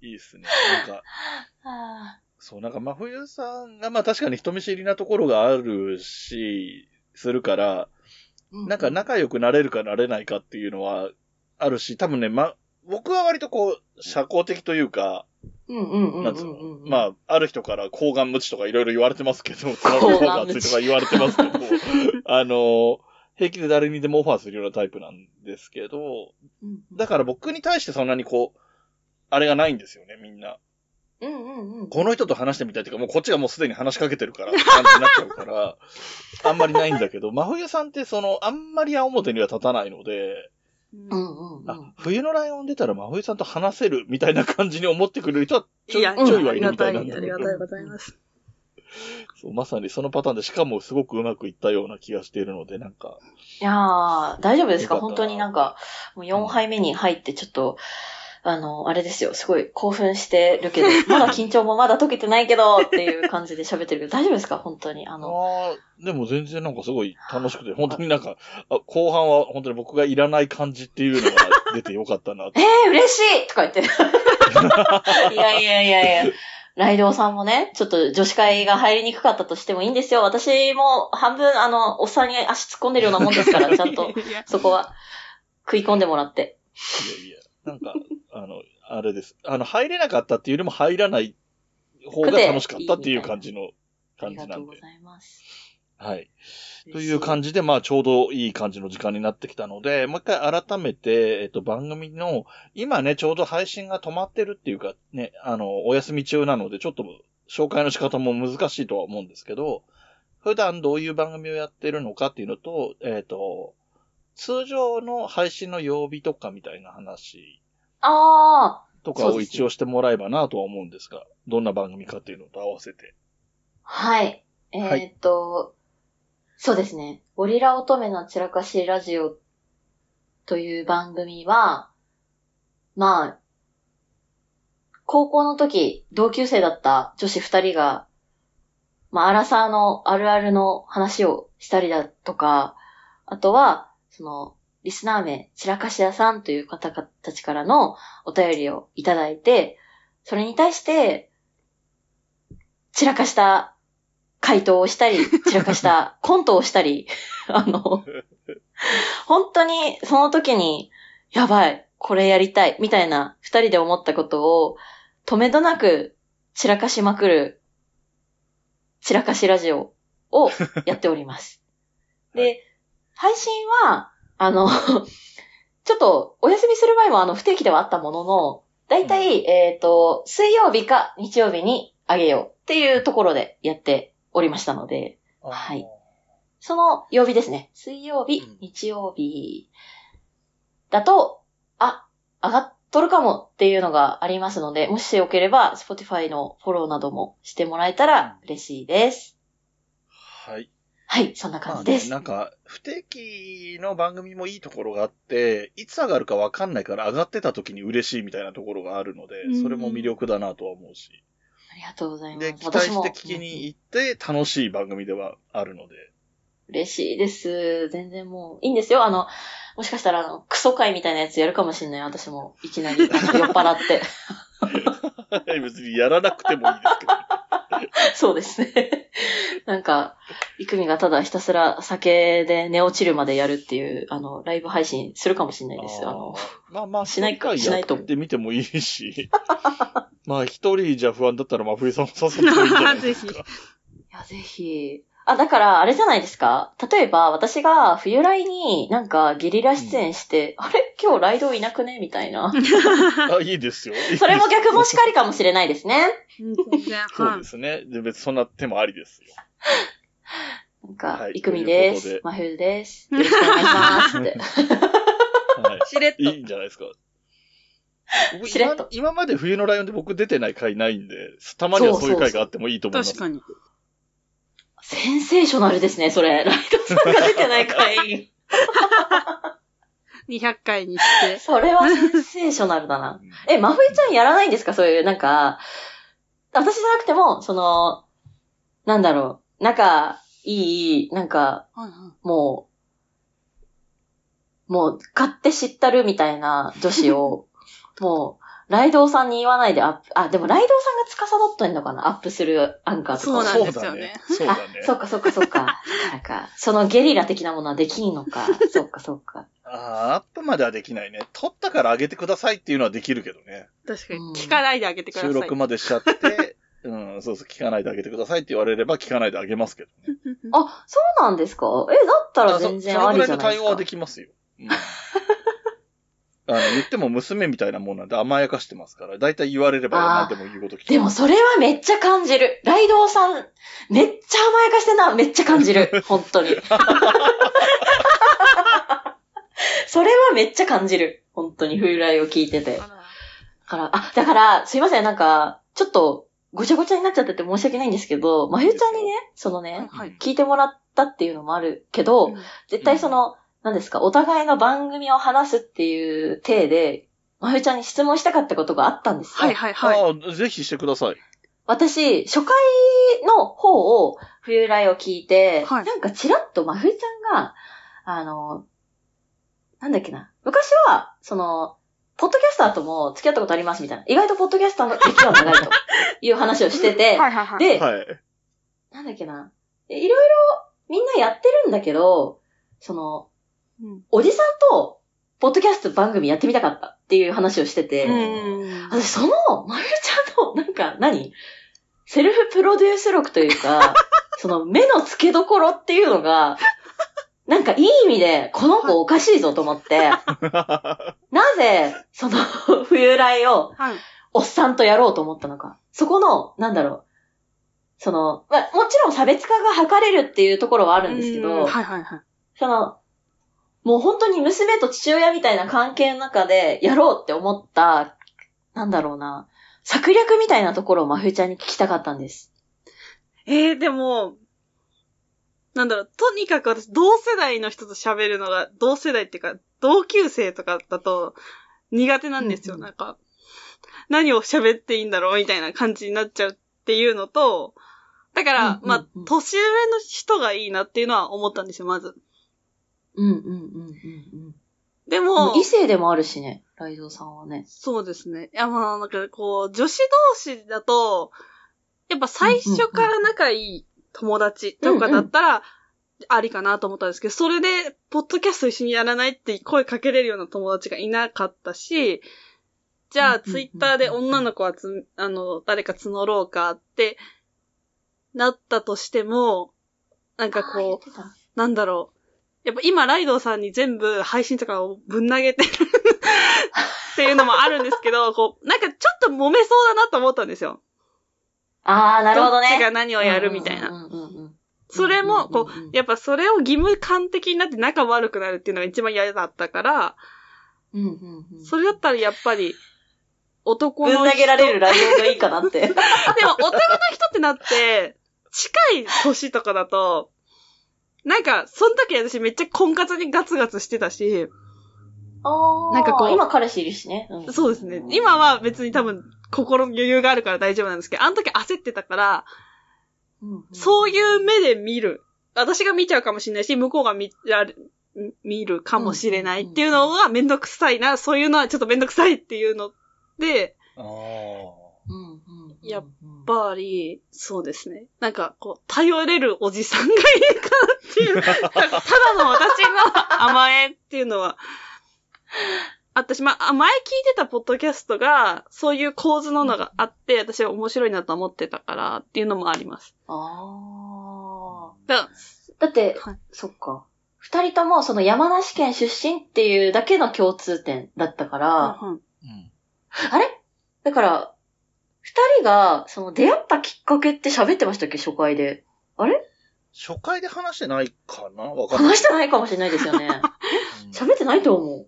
ー、いいっすね。なんか、あそう、なんか真冬さんが、まあ確かに人見知りなところがあるし、するから、ーなんか仲良くなれるかなれないかっていうのはあるし、多分ね、ま、僕は割とこう、社交的というか。なんつうの、まあ、ある人から抗がん無知とかいろいろ言われてますけど、抗抗がん無知がん熱いとか言われてますけど、あの、平気で誰にでもオファーするようなタイプなんですけど、だから僕に対してそんなにこう、あれがないんですよね、みんな。うんうんうん。この人と話してみたいというか、もうこっちがもうすでに話しかけてるから、感じになっちゃうから、あんまりないんだけど、真冬さんってその、あんまり矢面には立たないので、うんうんうん。あ、冬のライオン出たら真冬さんと話せるみたいな感じに思ってくれる人はちょいちょいはいるみたいなんありだけどがたいございます。そう、まさにそのパターンで、しかもすごくうまくいったような気がしているので、なんか、いやー、大丈夫ですか？本当になんか、もう4杯目に入ってちょっと、あの、あれですよ、すごい興奮してるけど、まだ緊張もまだ解けてないけどっていう感じで喋ってるけど、大丈夫ですか？本当に。ああの、あ、でも全然なんかすごい楽しくて、本当になんか、あ後半は本当に僕がいらない感じっていうのが出てよかったなって。えー、嬉しいとか言って。いやいやいやいや。ライドウさんもね、ちょっと女子会が入りにくかったとしてもいいんですよ。私も半分、あの、おっさんに足突っ込んでるようなもんですから、ちゃんとそこは食い込んでもらって。いやいや、なんか、あの、あれです。あの、入れなかったっていうよりも入らない方が楽しかったっていう感じのあり感じなんで。がとうございます。はい。という感じで、まあ、ちょうどいい感じの時間になってきたので、もう一回改めて、えっと、番組の、今ね、ちょうど配信が止まってるっていうか、ね、あの、お休み中なので、ちょっと、紹介の仕方も難しいとは思うんですけど、普段どういう番組をやってるのかっていうのと、えっと、通常の配信の曜日とかみたいな話ああ、とかを一応してもらえばなとは思うんですが、どんな番組かっていうのと合わせて。はい。えーはいっと、そうですね。ゴリラ乙女の散らかしラジオという番組は、まあ、高校の時、同級生だった女子二人が、まあ、アラサーのあるあるの話をしたりだとか、あとは、その、リスナー名、散らかし屋さんという方たちからのお便りをいただいて、それに対して、散らかした回答をしたり、散らかしたコントをしたり、あの、本当にその時に、やばい、これやりたい、みたいな二人で思ったことを、止めどなく散らかしまくる、散らかしラジオをやっております。で、配信は、あの、ちょっとお休みする前もあの不定期ではあったものの、だいたい、えっ、と、水曜日か日曜日にあげようっていうところでやっておりましたので、はいその曜日ですね。水曜日うん、日曜日だと、あ、上がっとるかもっていうのがありますので、もしよければ、Spotify のフォローなどもしてもらえたら嬉しいです。はい。はい、そんな感じです。なんか、不定期の番組もいいところがあって、いつ上がるかわかんないから上がってた時に嬉しいみたいなところがあるのでう、んそれも魅力だなとは思うし。ありがとうございます。で、期待して聞きに行って楽しい番組ではあるので。嬉しいです。全然もう、いいんですよ。あの、もしかしたら、あの、クソ会みたいなやつやるかもしんない。私も、いきなり、酔っ払って。別にやらなくてもいいですけど。そうですね。なんか、イクミがただひたすら酒で寝落ちるまでやるっていう、あの、ライブ配信するかもしれないです。あの、あーまあまあ、しないかしないとやってみてもいいし。まあ、一人じゃ不安だったら、まあ、冬さんも誘ってもいいんじゃないですか。いや、ぜひ。あ、だから、あれじゃないですか？例えば、私が冬来になんかゲリラ出演して、あれ？今日ライドいなくね？みたいな。あ、いいですよ。それも逆もしかりかもしれないですね。そうですね。で、別にそんな手もありですよ。なんかは、いイクミで。ということです真冬です。よろしくお願いしますって。はい。しれっと。いいんじゃないですか。れっと今今まで冬のライオンで僕出てない回ないんで、たまにはそういう回があってもいいと思います。確かに。センセーショナルですね、それ。ライドさんが出てない回。200回にして。それはセンセーショナルだな。え、真冬ちゃんやらないんですか？そういう、なんか、私じゃなくても、その、なんだろう、仲いい、なんか、はいはもう、もう、買って知ったるみたいな女子を、もう、ライドウさんに言わないでアップ、あ、でもライドウさんが司ってんのかな？アップするアンカーとか。そうなんですよねあそうだね。、そっかそっかそっか。だからか。そのゲリラ的なものはできんのか。そっかそっか。ああ、アップまではできないね。撮ったから上げてくださいっていうのはできるけどね。い。確かにうん。聞かないであげてください。収録までしちゃって、うん、そうそう、聞かないであげてくださいって言われれば聞かないであげますけどね。あ、そうなんですか？え、だったら全然ありじゃないですかそそのぐらいの対応はで。きますよ。うん あの、言っても娘みたいなもんなんで甘やかしてますから、だいたい言われれば何でも言うこと聞きますでもそれはめっちゃ感じる。ライドウさん、めっちゃ甘やかしてんな。めっちゃ感じる。本当に。それはめっちゃ感じる。本当に冬来を聞いてて。だから、あ、だから、すいません、なんか、ちょっと、ごちゃごちゃになっちゃってて申し訳ないんですけど、まゆちゃんにね、そのね、はい。聞いてもらったっていうのもあるけど、うん絶対その、何ですか、お互いの番組を話すっていう体で、まゆちゃんに質問したかったことがあったんですよ。はいはいはい。ああ、ぜひしてください。私、初回の方を、冬来を聞いて、はいなんかちらっと真冬ちゃんが、あの、なんだっけな？昔は、その、ポッドキャスターとも付き合ったことありますみたいな。意外とポッドキャスターの歴は長いという話をしてて、はいはいはい。で、はい。なんだっけな？いろいろみんなやってるんだけど、その、うんおじさんと、ポッドキャスト番組やってみたかったっていう話をしてて、うん。私その、まゆちゃんの、なんか何、セルフプロデュース力というか、その目の付けどころっていうのが、なんかいい意味で、この子おかしいぞと思って、なぜ、その、冬来を、はい。おっさんとやろうと思ったのか。そこの、なんだろう。その、まあ、もちろん差別化が図れるっていうところはあるんですけうど、はいはいはい。その、もう本当に娘と父親みたいな関係の中でやろうって思った、なんだろうな、策略みたいなところを真冬ちゃんに聞きたかったんです。えー、でも、なんだろう、とにかく私、同世代の人と喋るのが、同世代っていうか、同級生とかだと苦手なんですよ、うんうんなんか。何を喋っていいんだろうみたいな感じになっちゃうっていうのと、だから、うんうんうんまあ、年上の人がいいなっていうのは思ったんですよ、まず。うんうんうんうんうん。でもも、う異性でもあるしね、ライドウさんはね。そうですね。いや、まあ、なんかこう、女子同士だと、やっぱ最初から仲いい友達とかだったら、ありかなと思ったんですけど、それで、ポッドキャスト一緒にやらないって声かけれるような友達がいなかったし、じゃあ、ツイッターで女の子はつ、あの、誰か募ろうかって、なったとしても、なんかこう、う、なんだろう。やっぱ今、ライドウさんに全部配信とかをぶん投げてる っていうのもあるんですけど、こう、なんかちょっと揉めそうだなと思ったんですよ。あー、なるほどね。どっちが何をやるみたいな。それも、こうやっぱそれを義務感的になって仲悪くなるっていうのが一番嫌だったから、うんうんうん。それだったらやっぱり、男の人。ぶん投げられるライドウがいいかなって。でも、男の人ってなって、近い年とかだと、なんか、その時私めっちゃ婚活にガツガツしてたし、あーなんかこう今彼氏いるしね。んそうですね。今は別に多分、心の余裕があるから大丈夫なんですけど、あの時焦ってたから、そういう目で見る。私が見ちゃうかもしれないし、向こうが見られ、見るかもしれないっていうのがめんどくさいな、そういうのはちょっとめんどくさいっていうので、ああ。うんうんうんやっぱり、そうですね。なんか、こう、頼れるおじさんがいるかっていう、ただの私の甘えっていうのは、あったし、まあ、前聞いてたポッドキャストが、そういう構図ののがあって、私は面白いなと思ってたからっていうのもあります。ああ。だだって、はいそっか。二人ともその山梨県出身っていうだけの共通点だったから、うんうん。あれ？だから、二人がその出会ったきっかけって喋ってましたっけ？初回で。あれ？初回で話してないかな？わかんない。話してないかもしれないですよね。うん喋ってないと思う。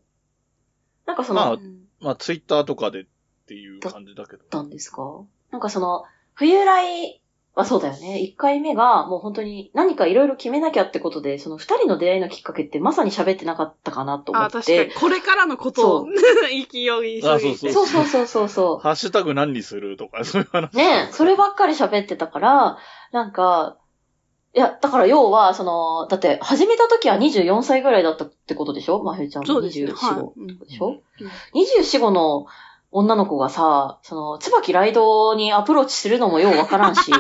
なんかその、まあうんまあ、ツイッターとかでっていう感じだけど。たんですか？なんかその、冬来はそうだよね。一回目がもう本当に何かいろいろ決めなきゃってことで、その二人の出会いのきっかけってまさに喋ってなかったかなと思あ、って。確かに。これからのことをそ、勢い急いで。あそうそうそうそうそうそうそう。ハッシュタグ何にするとか、そういう話。ねえ、そればっかり喋ってたから、なんか、いや、だから要は、その、だって、始めた時は24歳ぐらいだったってことでしょ？まふゆちゃんのそうですね。24、はい5うんでしょ、うん ?24、5の女の子がさ、その、椿ライドにアプローチするのもようわからんし、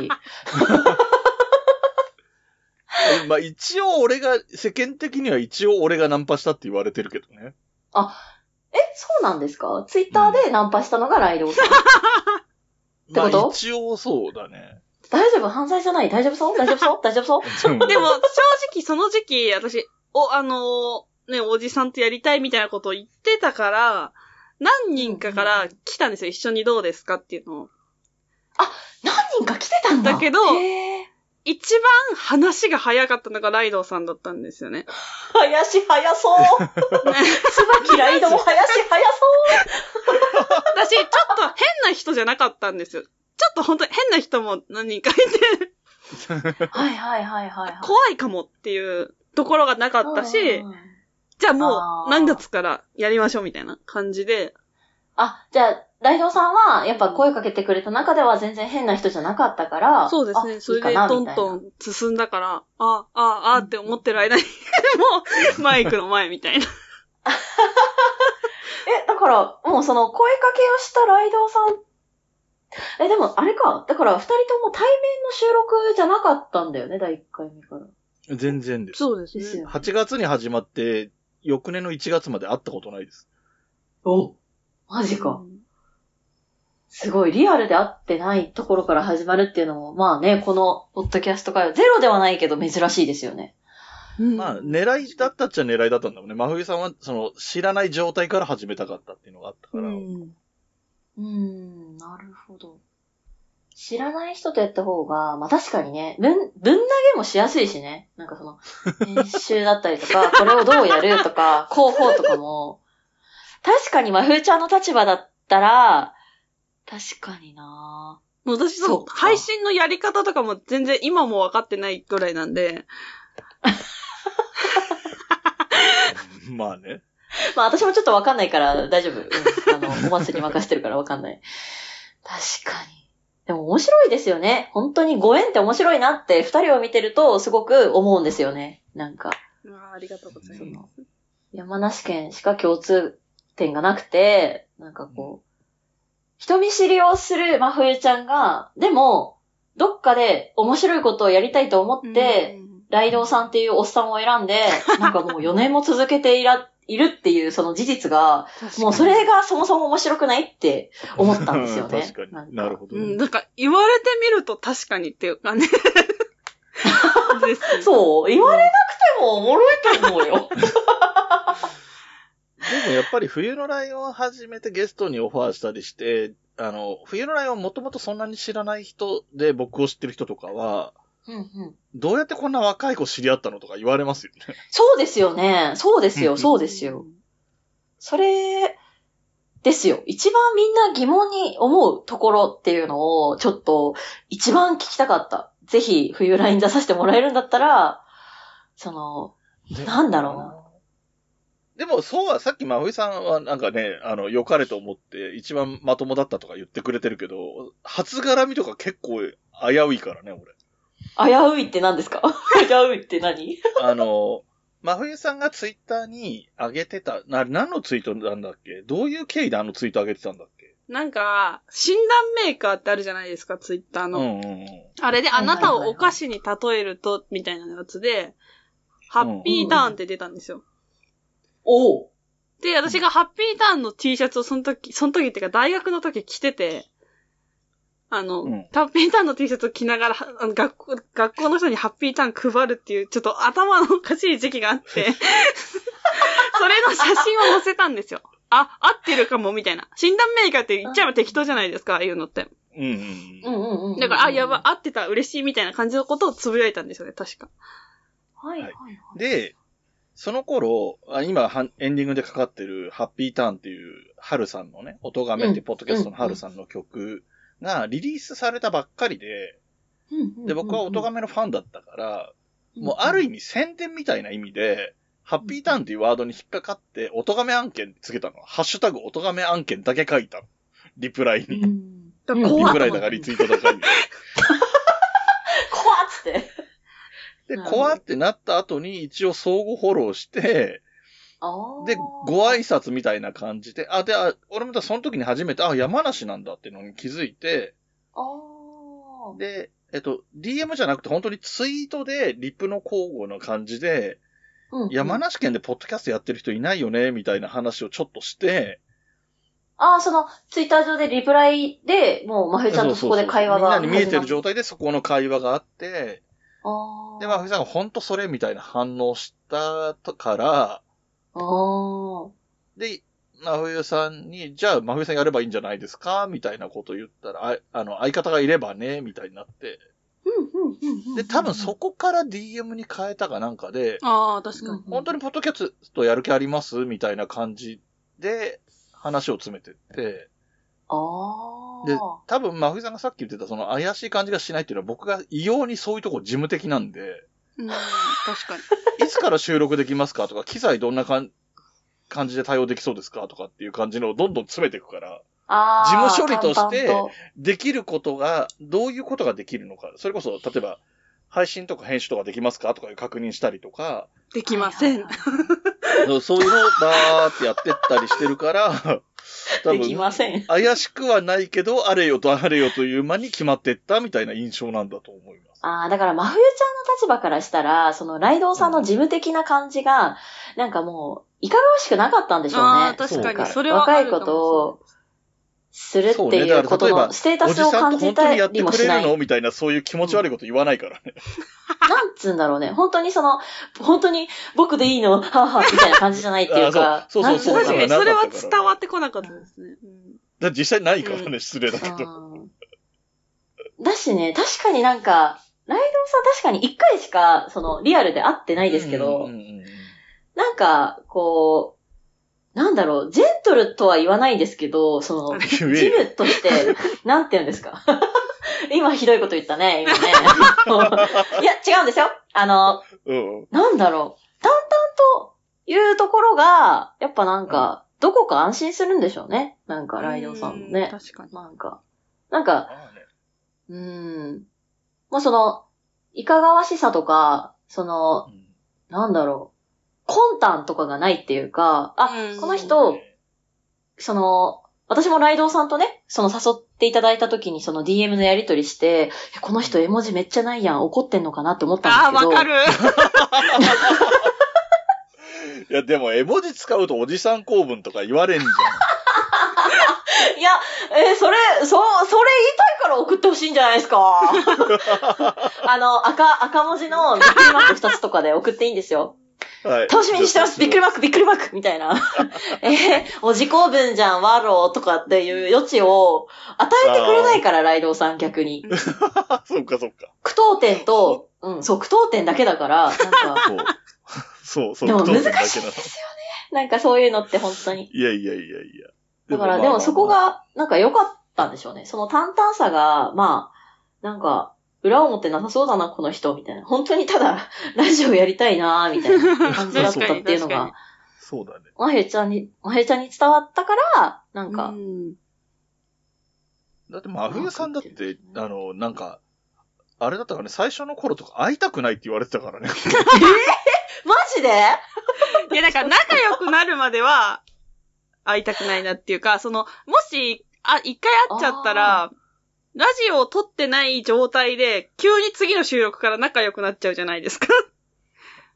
まあ一応俺が、世間的には一応俺がナンパしたって言われてるけどね。え、そうなんですか？ツイッターでナンパしたのがライドさん。てこと？まあ一応そうだね。大丈夫？犯罪じゃない？大丈夫そう？大丈夫そう？大丈夫そう？うん。でも、正直その時期、私、お、あのーね、おじさんとやりたいみたいなことを言ってたから、何人かから来たんですよ。一緒にどうですかっていうのを。何人か来てたんだだけど一番話が早かったのがライドウさんだったんですよね。林早そう椿ライドも林早そう私、ちょっと変な人じゃなかったんですよ。ちょっと本当に変な人も何人かいて、はいはいはいはい、はい。怖いかもっていうところがなかったしうん、じゃあもう何月からやりましょうみたいな感じで、あ、じゃあ、ライドウさんは、やっぱ声かけてくれた中では全然変な人じゃなかったから、そうですね。それでトントみン進んだから、あ、あ、あ、あって思ってる間に、もうマイクの前みたいな。え、だから、もうその声かけをしたライドウさん、え、でもあれか、だから二人とも対面の収録じゃなかったんだよね、第一回目から。全然です。そうですね。ですよ。8月に始まって、翌年の1月まで会ったことないです。おマジか。すごい、リアルで会ってないところから始まるっていうのも、まあね、このポッドキャスト会はゼロではないけど珍しいですよね。うん。まあ、狙いだったっちゃ狙いだったんだもんね。真冬さんは、その、知らない状態から始めたかったっていうのがあったから。うん。うーん、なるほど。知らない人とやった方が、まあ確かにね、ぶん、ぶん投げもしやすいしね。なんかその、編集だったりとか、これをどうやるとか、広報とかも、確かに真冬ちゃんの立場だったら、確かになもう私そう、配信のやり方とかも全然今も分かってないぐらいなんで、まあね。まあ私もちょっとわかんないから大丈夫。うん、あの、お祭りに任せてるからわかんない。確かに。でも面白いですよね。本当にご縁って面白いなって二人を見てるとすごく思うんですよね。なんか。あありがとうございます。山梨県しか共通点がなくて、なんかこう、人見知りをする真冬ちゃんが、でも、どっかで面白いことをやりたいと思って、ライドウさんっていうおっさんを選んで、なんかもう4年も続けていら、いるっていうその事実が、もうそれがそもそも面白くないって思ったんですよね。確かに。なるほどね、うん、なんか言われてみると確かにっていうかね。そう、言われなくてもおもろいと思うよ。でもやっぱり冬のライオンを始めてゲストにオファーしたりして、あの、冬のライオンもともとそんなに知らない人で僕を知ってる人とかは、うんうん。どうやってこんな若い子知り合ったのとか言われますよね。そうですよね。そうですよ、うんそうですよ。それ、ですよ。一番みんな疑問に思うところっていうのを、ちょっと、一番聞きたかった。ぜひ、冬ライン出させてもらえるんだったら、その、なんだろうな。でも、そうは、さっき真冬さんはなんかね、あの、良かれと思って一番まともだったとか言ってくれてるけど、初絡みとか結構危ういからね、俺。危ういって何ですか？危ういって何？あの、真冬さんがツイッターに上げてた、な、何のツイートなんだっけ？どういう経緯であのツイート上げてたんだっけ？なんか、診断メーカーってあるじゃないですか、ツイッターの。うんうんうん。あれで、あなたをお菓子に例えると、みたいなやつで、ハッピーターンって出たんですよ。おう。で、私がハッピーターンの T シャツをその時、その時っていうか大学の時着てて、あの、うんハッピーターンの T シャツを着ながら、あの学校、学校の人にハッピーターン配るっていう、ちょっと頭のおかしい時期があって、それの写真を載せたんですよ。あ、合ってるかも、みたいな。診断メーカーって言っちゃえば適当じゃないですか、ああいうのって。うんうんううん。んうんうん。だから、あ、やば、合ってた、嬉しいみたいな感じのことをつぶやいたんですよね、確か。はいはいはい。で、その頃、あ今はエンディングでかかってるハッピーターンっていう、ハルさんのね、音がめっていうポッドキャストのハルさんの曲がリリースされたばっかりで、で、僕は音がめのファンだったから、もうある意味宣伝みたいな意味で、ハッピーターンっていうワードに引っかかって、音がめ案件つけたの。ハッシュタグ音がめ案件だけ書いたの。リプライに。うん。リプライだかリツイートだかに。怖っつって。で、怖ってなった後に一応相互フォローして、で、ご挨拶みたいな感じで、あ、で、あ俺もその時に初めて、あ、山梨なんだっていうのに気づいて、で、えっと、DM じゃなくて本当にツイートでリプの交互の感じで、うんうん。山梨県でポッドキャストやってる人いないよね、みたいな話をちょっとして、ああ、その、ツイッター上でリプライで、もう、まふちゃんとそこで会話が。みんなに見えてる状態でそこの会話があって、ああ。で、まふさんが本当それみたいな反応したから、ああ。で、真冬さんに、じゃあ真冬さんやればいいんじゃないですか？みたいなこと言ったら、ああの、相方がいればね、みたいになって。うん、うん、うんうん。で、多分そこから DM に変えたかなんかで、ああ、確かに。本当にポッドキャストやる気あります？みたいな感じで話を詰めてって、ああ。で、多分真冬さんがさっき言ってたその怪しい感じがしないっていうのは僕が異様にそういうとこ事務的なんで、うん、確かに。いつから収録できますか？とか、機材どんなかん感じで対応できそうですか？とかっていう感じのをどんどん詰めていくから、事務処理としてできることが、どういうことができるのか。それこそ、例えば、配信とか編集とかできますか？とかいう確認したりとか、できません。そういうのをバーってやってったりしてるから、多でき分、ません。怪しくはないけど、あれよとあれよという間に決まってったみたいな印象なんだと思います。ああ、だから、真冬ちゃんの立場からしたら、その、ライドウさんの事務的な感じが、なんかもう、いかがわしくなかったんでしょうね。ああ、確かに。それは若いこあるかもとをするっていうことの、ステータおじスを感じさんと本当にやたってくれりもしない。るの？みたいな、そういう気持ち悪いこと言わないからね。なんつうんだろうね。本当にその、本当に僕でいいの？はぁはぁみたいな感じじゃないっていうか。あそうそうそう確かに、それは伝わってこなかったですね。うんだ実際ないからね、うん失礼だけど。うんだしね、確かになんか、ライドウさん確かに一回しか、その、リアルで会ってないですけど、うんうんうんなんか、こう、なんだろう、ジェントルとは言わないですけど、その、言ジムとして、なんて言うんですか？今ひどいこと言ったね、今ね。いや、違うんですよ。あの、うんなんだろう、淡々というところが、やっぱなんか、どこか安心するんでしょうね。なんか、ライドウさんもうね。確かに。なんか、なんか、うーん。もうその、いかがわしさとか、その、うんなんだろう、魂胆とかがないっていうか、あ、うんこの人、その、私もライドウさんとね、その誘っていただいた時にその DM のやりとりして、えこの人絵文字めっちゃないやん、怒ってんのかなって思ったああ、んですけど。わかる。いや、でも絵文字使うとおじさん公文とか言われんじ いや、えーそれ、そ、それ言いたいから送ってほしいんじゃないですか。あの、赤、赤文字のびっくりマーク2つとかで送っていいんですよ。はい。楽しみにしてますびっくりマークびっくりマークみたいな。えー、お自公文じゃん、ワローとかっていう余地を与えてくれないから、ライドウさん逆に。そっかそっか。句読点と、うん、そう、句読点だけだから、なんか、そう。そう、そう、でも難しいですよね。なんかそういうのって本当に。いやいやいやいや。だから、でもそこ、が、なんか良かったんでしょうね。その淡々さが、まあ、なんか、裏表なさそうだな、この人、みたいな。本当にただ、ラジオやりたいな、みたいな 感じだったっていうのが、そうだね。まへちゃんに、まへちゃんに伝わったから、なんか、うん。だって真冬さんだって、あの、なんか、あれだったからね、最初の頃とか会いたくないって言われてたからね。マジで？いや、だから仲良くなるまでは、会いたくないなっていうか、その、もし、あ、一回会っちゃったら、ラジオを撮ってない状態で、急に次の収録から仲良くなっちゃうじゃないですか。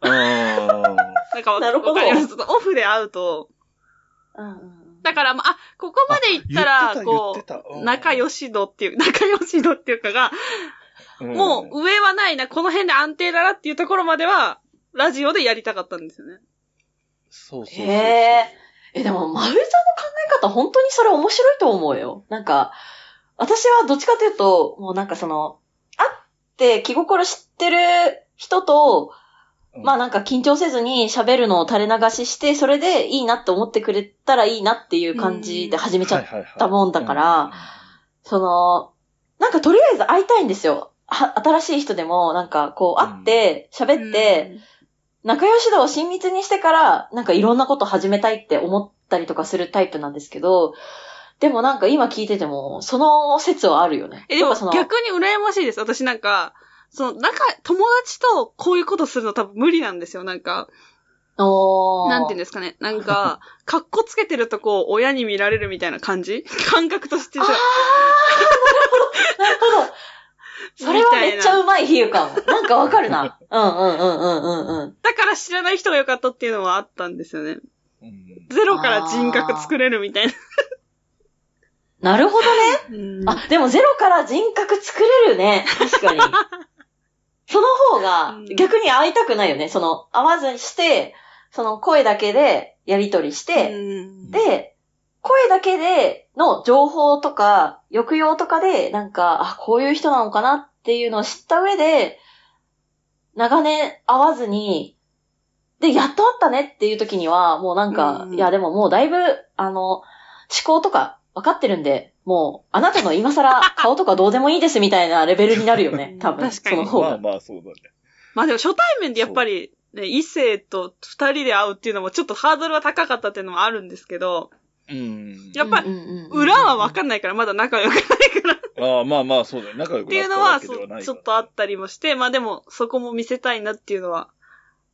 あなんかわなるほどわかります？オフで会うと。うんうんうんだから、まあ、あ、ここまで行ったら、こう、う仲良し度っていう、仲良し度っていうかが、もう上はないな、この辺で安定だなっていうところまでは、ラジオでやりたかったんですよね。そうそうそう。へえ。え、でも、まふちゃんの考え方、本当にそれ面白いと思うよ。なんか、私はどっちかというと、もうなんかその、会って気心知ってる人と、うん。まあなんか緊張せずに喋るのを垂れ流しして、それでいいなって思ってくれたらいいなっていう感じで始めちゃっったもんだから、その、なんかとりあえず会いたいんですよ。は新しい人でも、なんかこう会って、喋って、仲良し度を親密にしてから、なんかいろんなこと始めたいって思ったりとかするタイプなんですけど、でもなんか今聞いてても、その説はあるよね。え、でもその逆に羨ましいです。私なんか、その、仲、友達とこういうことするの多分無理なんですよ。なんか、おーなんていうんですかね。なんか、かっこつけてるとこを親に見られるみたいな感じ？感覚としてあー、なるほど。なるほど。それはめっちゃうまい比喩かも。なんかわかるな。うんうんうんうんうんうん。だから知らない人が良かったっていうのはあったんですよね。うんゼロから人格作れるみたいな。なるほどね。うんあ、でもゼロから人格作れるね。確かに。その方がうん逆に会いたくないよね。その、会わずにして、その声だけでやりとりして、うんで、声だけでの情報とか、抑揚とかで、なんか、あ、こういう人なのかなっていうのを知った上で、長年会わずに、で、やっと会ったねっていう時には、もうなんか、うんいやでももうだいぶ、あの、思考とか分かってるんで、もう、あなたの今更顔とかどうでもいいですみたいなレベルになるよね、多分。確かにその方が。まあまあ、そうだね。まあでも初対面でやっぱり、ね、異性と二人で会うっていうのもちょっとハードルは高かったっていうのもあるんですけど、うん。やっぱり裏はわかんないからまだ仲良くないからああ、まあまあ、そうだよ。仲良くっていうのはちょっとあったりもして、まあでもそこも見せたいなっていうのは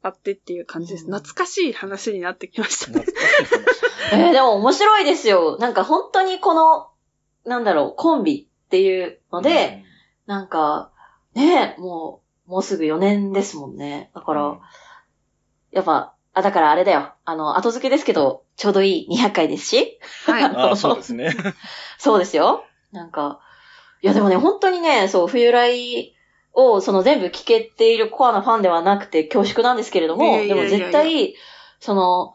あってっていう感じです。うん懐かしい話になってきましたね。懐かしい話。えー、でも面白いですよ。なんか本当にこの、なんだろう、コンビっていうので、なんか、ねえ、もう、もうすぐ4年ですもんね。だから、うんやっぱ、あ、だからあれだよ。あの、後付けですけど、ちょうどいい200回ですし。はい。ああ、そうですね。そうですよ。なんか、いやでもね、本当にね、そう、冬来を、その全部聞けているコアなファンではなくて恐縮なんですけれども、いやいやいやいやでも絶対、その、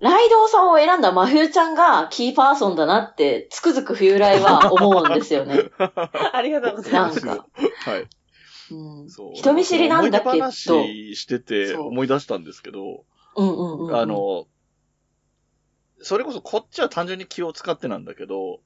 ライドウさんを選んだ真冬ちゃんがキーパーソンだなって、つくづく冬来は 思うんですよね。ありがとうございます。なんか、はい。うんそう。人見知りなんだけど、思い出話してて思い出したんですけど、うんうんうんうん。あ、の、それこそこっちは単純に気を使ってなんだけど、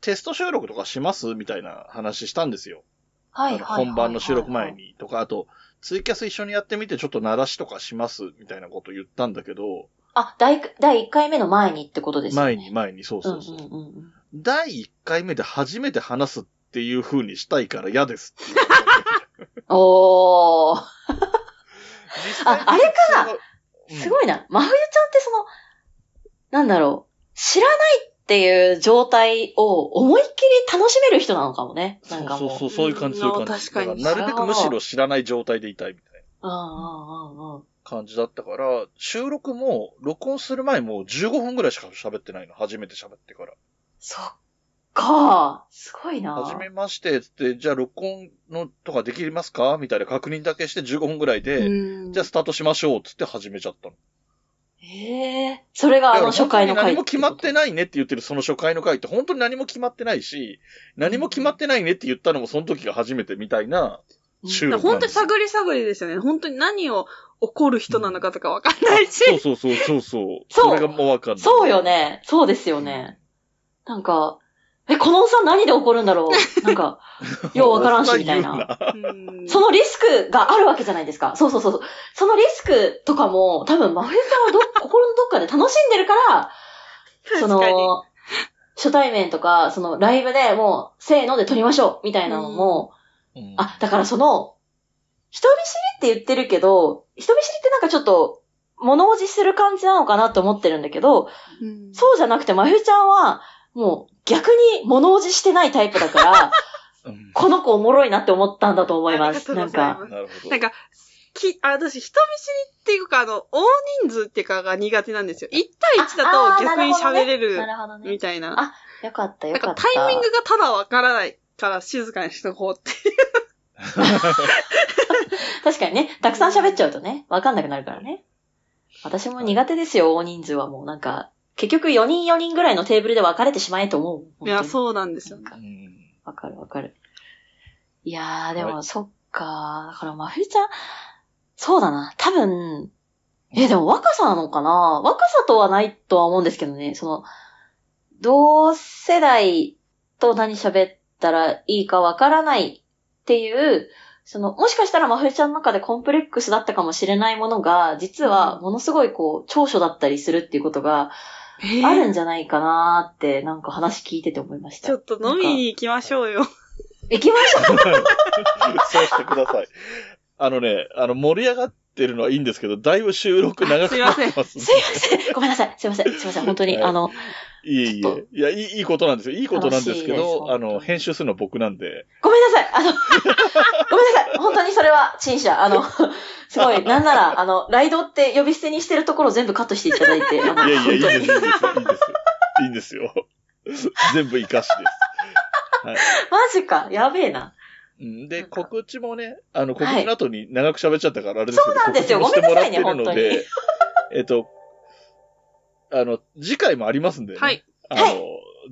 テスト収録とかしますみたいな話したんですよ。はいはいはい本番の収録前。にとか、あと、ツイキャス一緒にやってみてちょっと鳴らしとかしますみたいなこと言ったんだけど、あ、第、第1回目の前にってことですよね。前に前に、そううんそうそう。うんうんうん。第1回目で初めて話すっていう風にしたいから嫌です おー。ああれかなうんすごいな。真冬ちゃんってその、なんだろう。知らないっていう状態を思いっきり楽しめる人なのかもね。なんかもう。そうそうそう、そういう感じ、うんそういう感じ。確かになるべくむしろ知らない状態でいたいみたいなうんうんうんうん。感じだったから、収録も、録音する前も15分ぐらいしか喋ってないの。初めて喋ってから。そっかすごいなはじめまして、つって、じゃあ録音のとかできますか？みたいな確認だけして15分ぐらいで、うんじゃあスタートしましょう、つって始めちゃったの。へえ。それがあの初回の回。何も決まってないねって言ってるその初回の回って本当に何も決まってないし、何も決まってないねって言ったのもその時が初めてみたいな収録本当に探り探りですよね。本当に何を怒る人なのかとかわかんないし。そうそうそうそうそう。そうそれがもうわかんない。そうよね。そうですよね。なんか、え、このおっさん何で怒るんだろう？なんか、ようわからんし、みたいな。うんそのリスクがあるわけじゃないですか。そうそうそう。そのリスクとかも、多分、真冬さんはど、心のどっかで楽しんでるから、そ。の、初対面とか、そのライブでもう、せーので撮りましょう、みたいなのも、うんあ、だからその、人見知りって言ってるけど、人見知りってなんかちょっと、物おじする感じなのかなって思ってるんだけど、うんそうじゃなくて、まゆちゃんは、もう逆に物おじしてないタイプだから、うんこの子おもろいなって思ったんだと思います。なんか、なるほど。なんか、き、あ、私、人見知りっていうか、あの、大人数っていうかが苦手なんですよ。1対1だと逆に喋れるなるほどね。みたいな。あよかった、よなんかかった。タイミングがただわからないから静かにしとこうって。確かにね、たくさん喋っちゃうとね、わかんなくなるからね。私も苦手ですよ、大人数はもうなんか、結局4人4人ぐらいのテーブルで分かれてしまえと思う。いや、う。そうなんですよなん。かうんわかるわかる。いやー、でも、はそっか。だから、まふりちゃん、そうだな。多分、え、でも若さなのかな？若さとはないとは思うんですけどね。その、同世代と何喋ったらいいかわからないっていう、その、もしかしたらまふりちゃんの中でコンプレックスだったかもしれないものが、実はものすごいこう、長所だったりするっていうことがえあるんじゃないかなーって、なんか話聞いてて思いました。ちょっと飲みに行きましょうよ。行きましょう そうしてください。あのね、あの、盛り上がってるのはいいんですけど、だいぶ収録長くなってます。すいません。ごめんなさい。すいません。すいません。本当に、はいあの、いえいえ。いや、いい、いいことなんですよ。いいことなんですけど、あの、編集するのは僕なんで。ごめんなさい。あの、ごめんなさい。本当にそれは陳謝。あの、すごい、なんなら、あの、ライドって呼び捨てにしてるところ全部カットしていただいて、いやいや、いい本です、いいいいんですよ。いいんですよ。全部活かしです。マジか。やべえな。うんで、告知もね、あの、告はい知の後に長く喋っちゃったからあれですけど、そうなんですよ告知もしてもらってるごめんなさいねので、えっと、あの、次回もありますんで、ね、はい。あの、は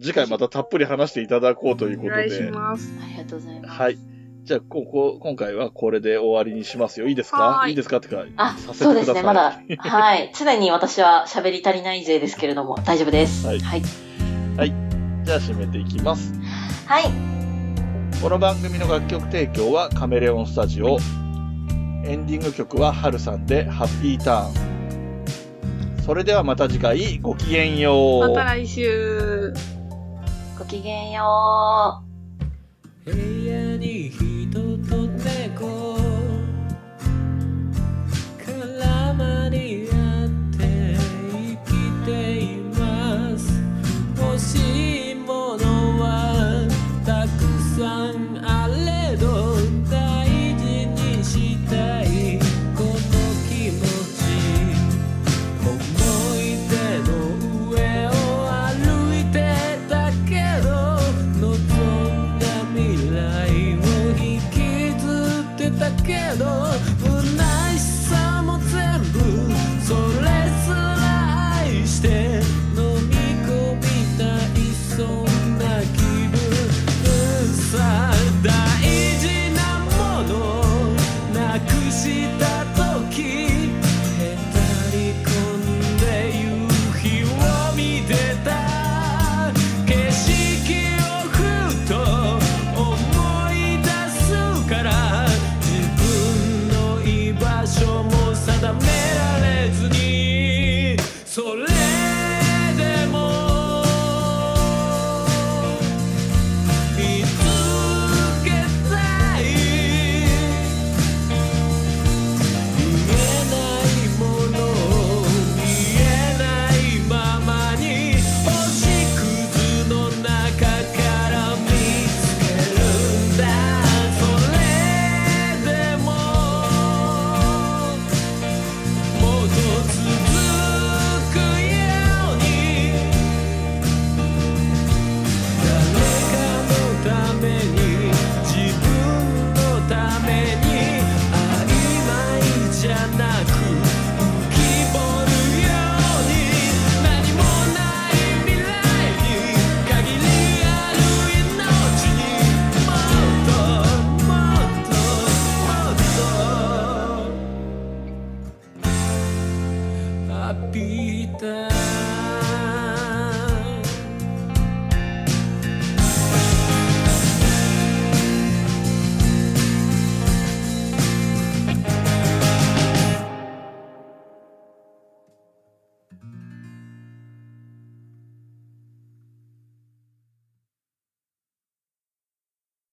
次回またたっぷり話していただこうということお願いしで、ます。ありがとうございます。はい。じゃあ、ここ、今回はこれで終わりにしますよ。いいですか？はいいいですか？ってか、あ、させてください。そうですね。まだ、はい。常に私は喋り足りない勢ですけれども、大丈夫です。はいはい。じゃあ、締めていきます。はい。この番組の楽曲提供はカメレオンスタジオ。エンディング曲はハルさんでハッピーターン。それではまた次回ごきげんよう。また来週。ごきげんよう。部屋に一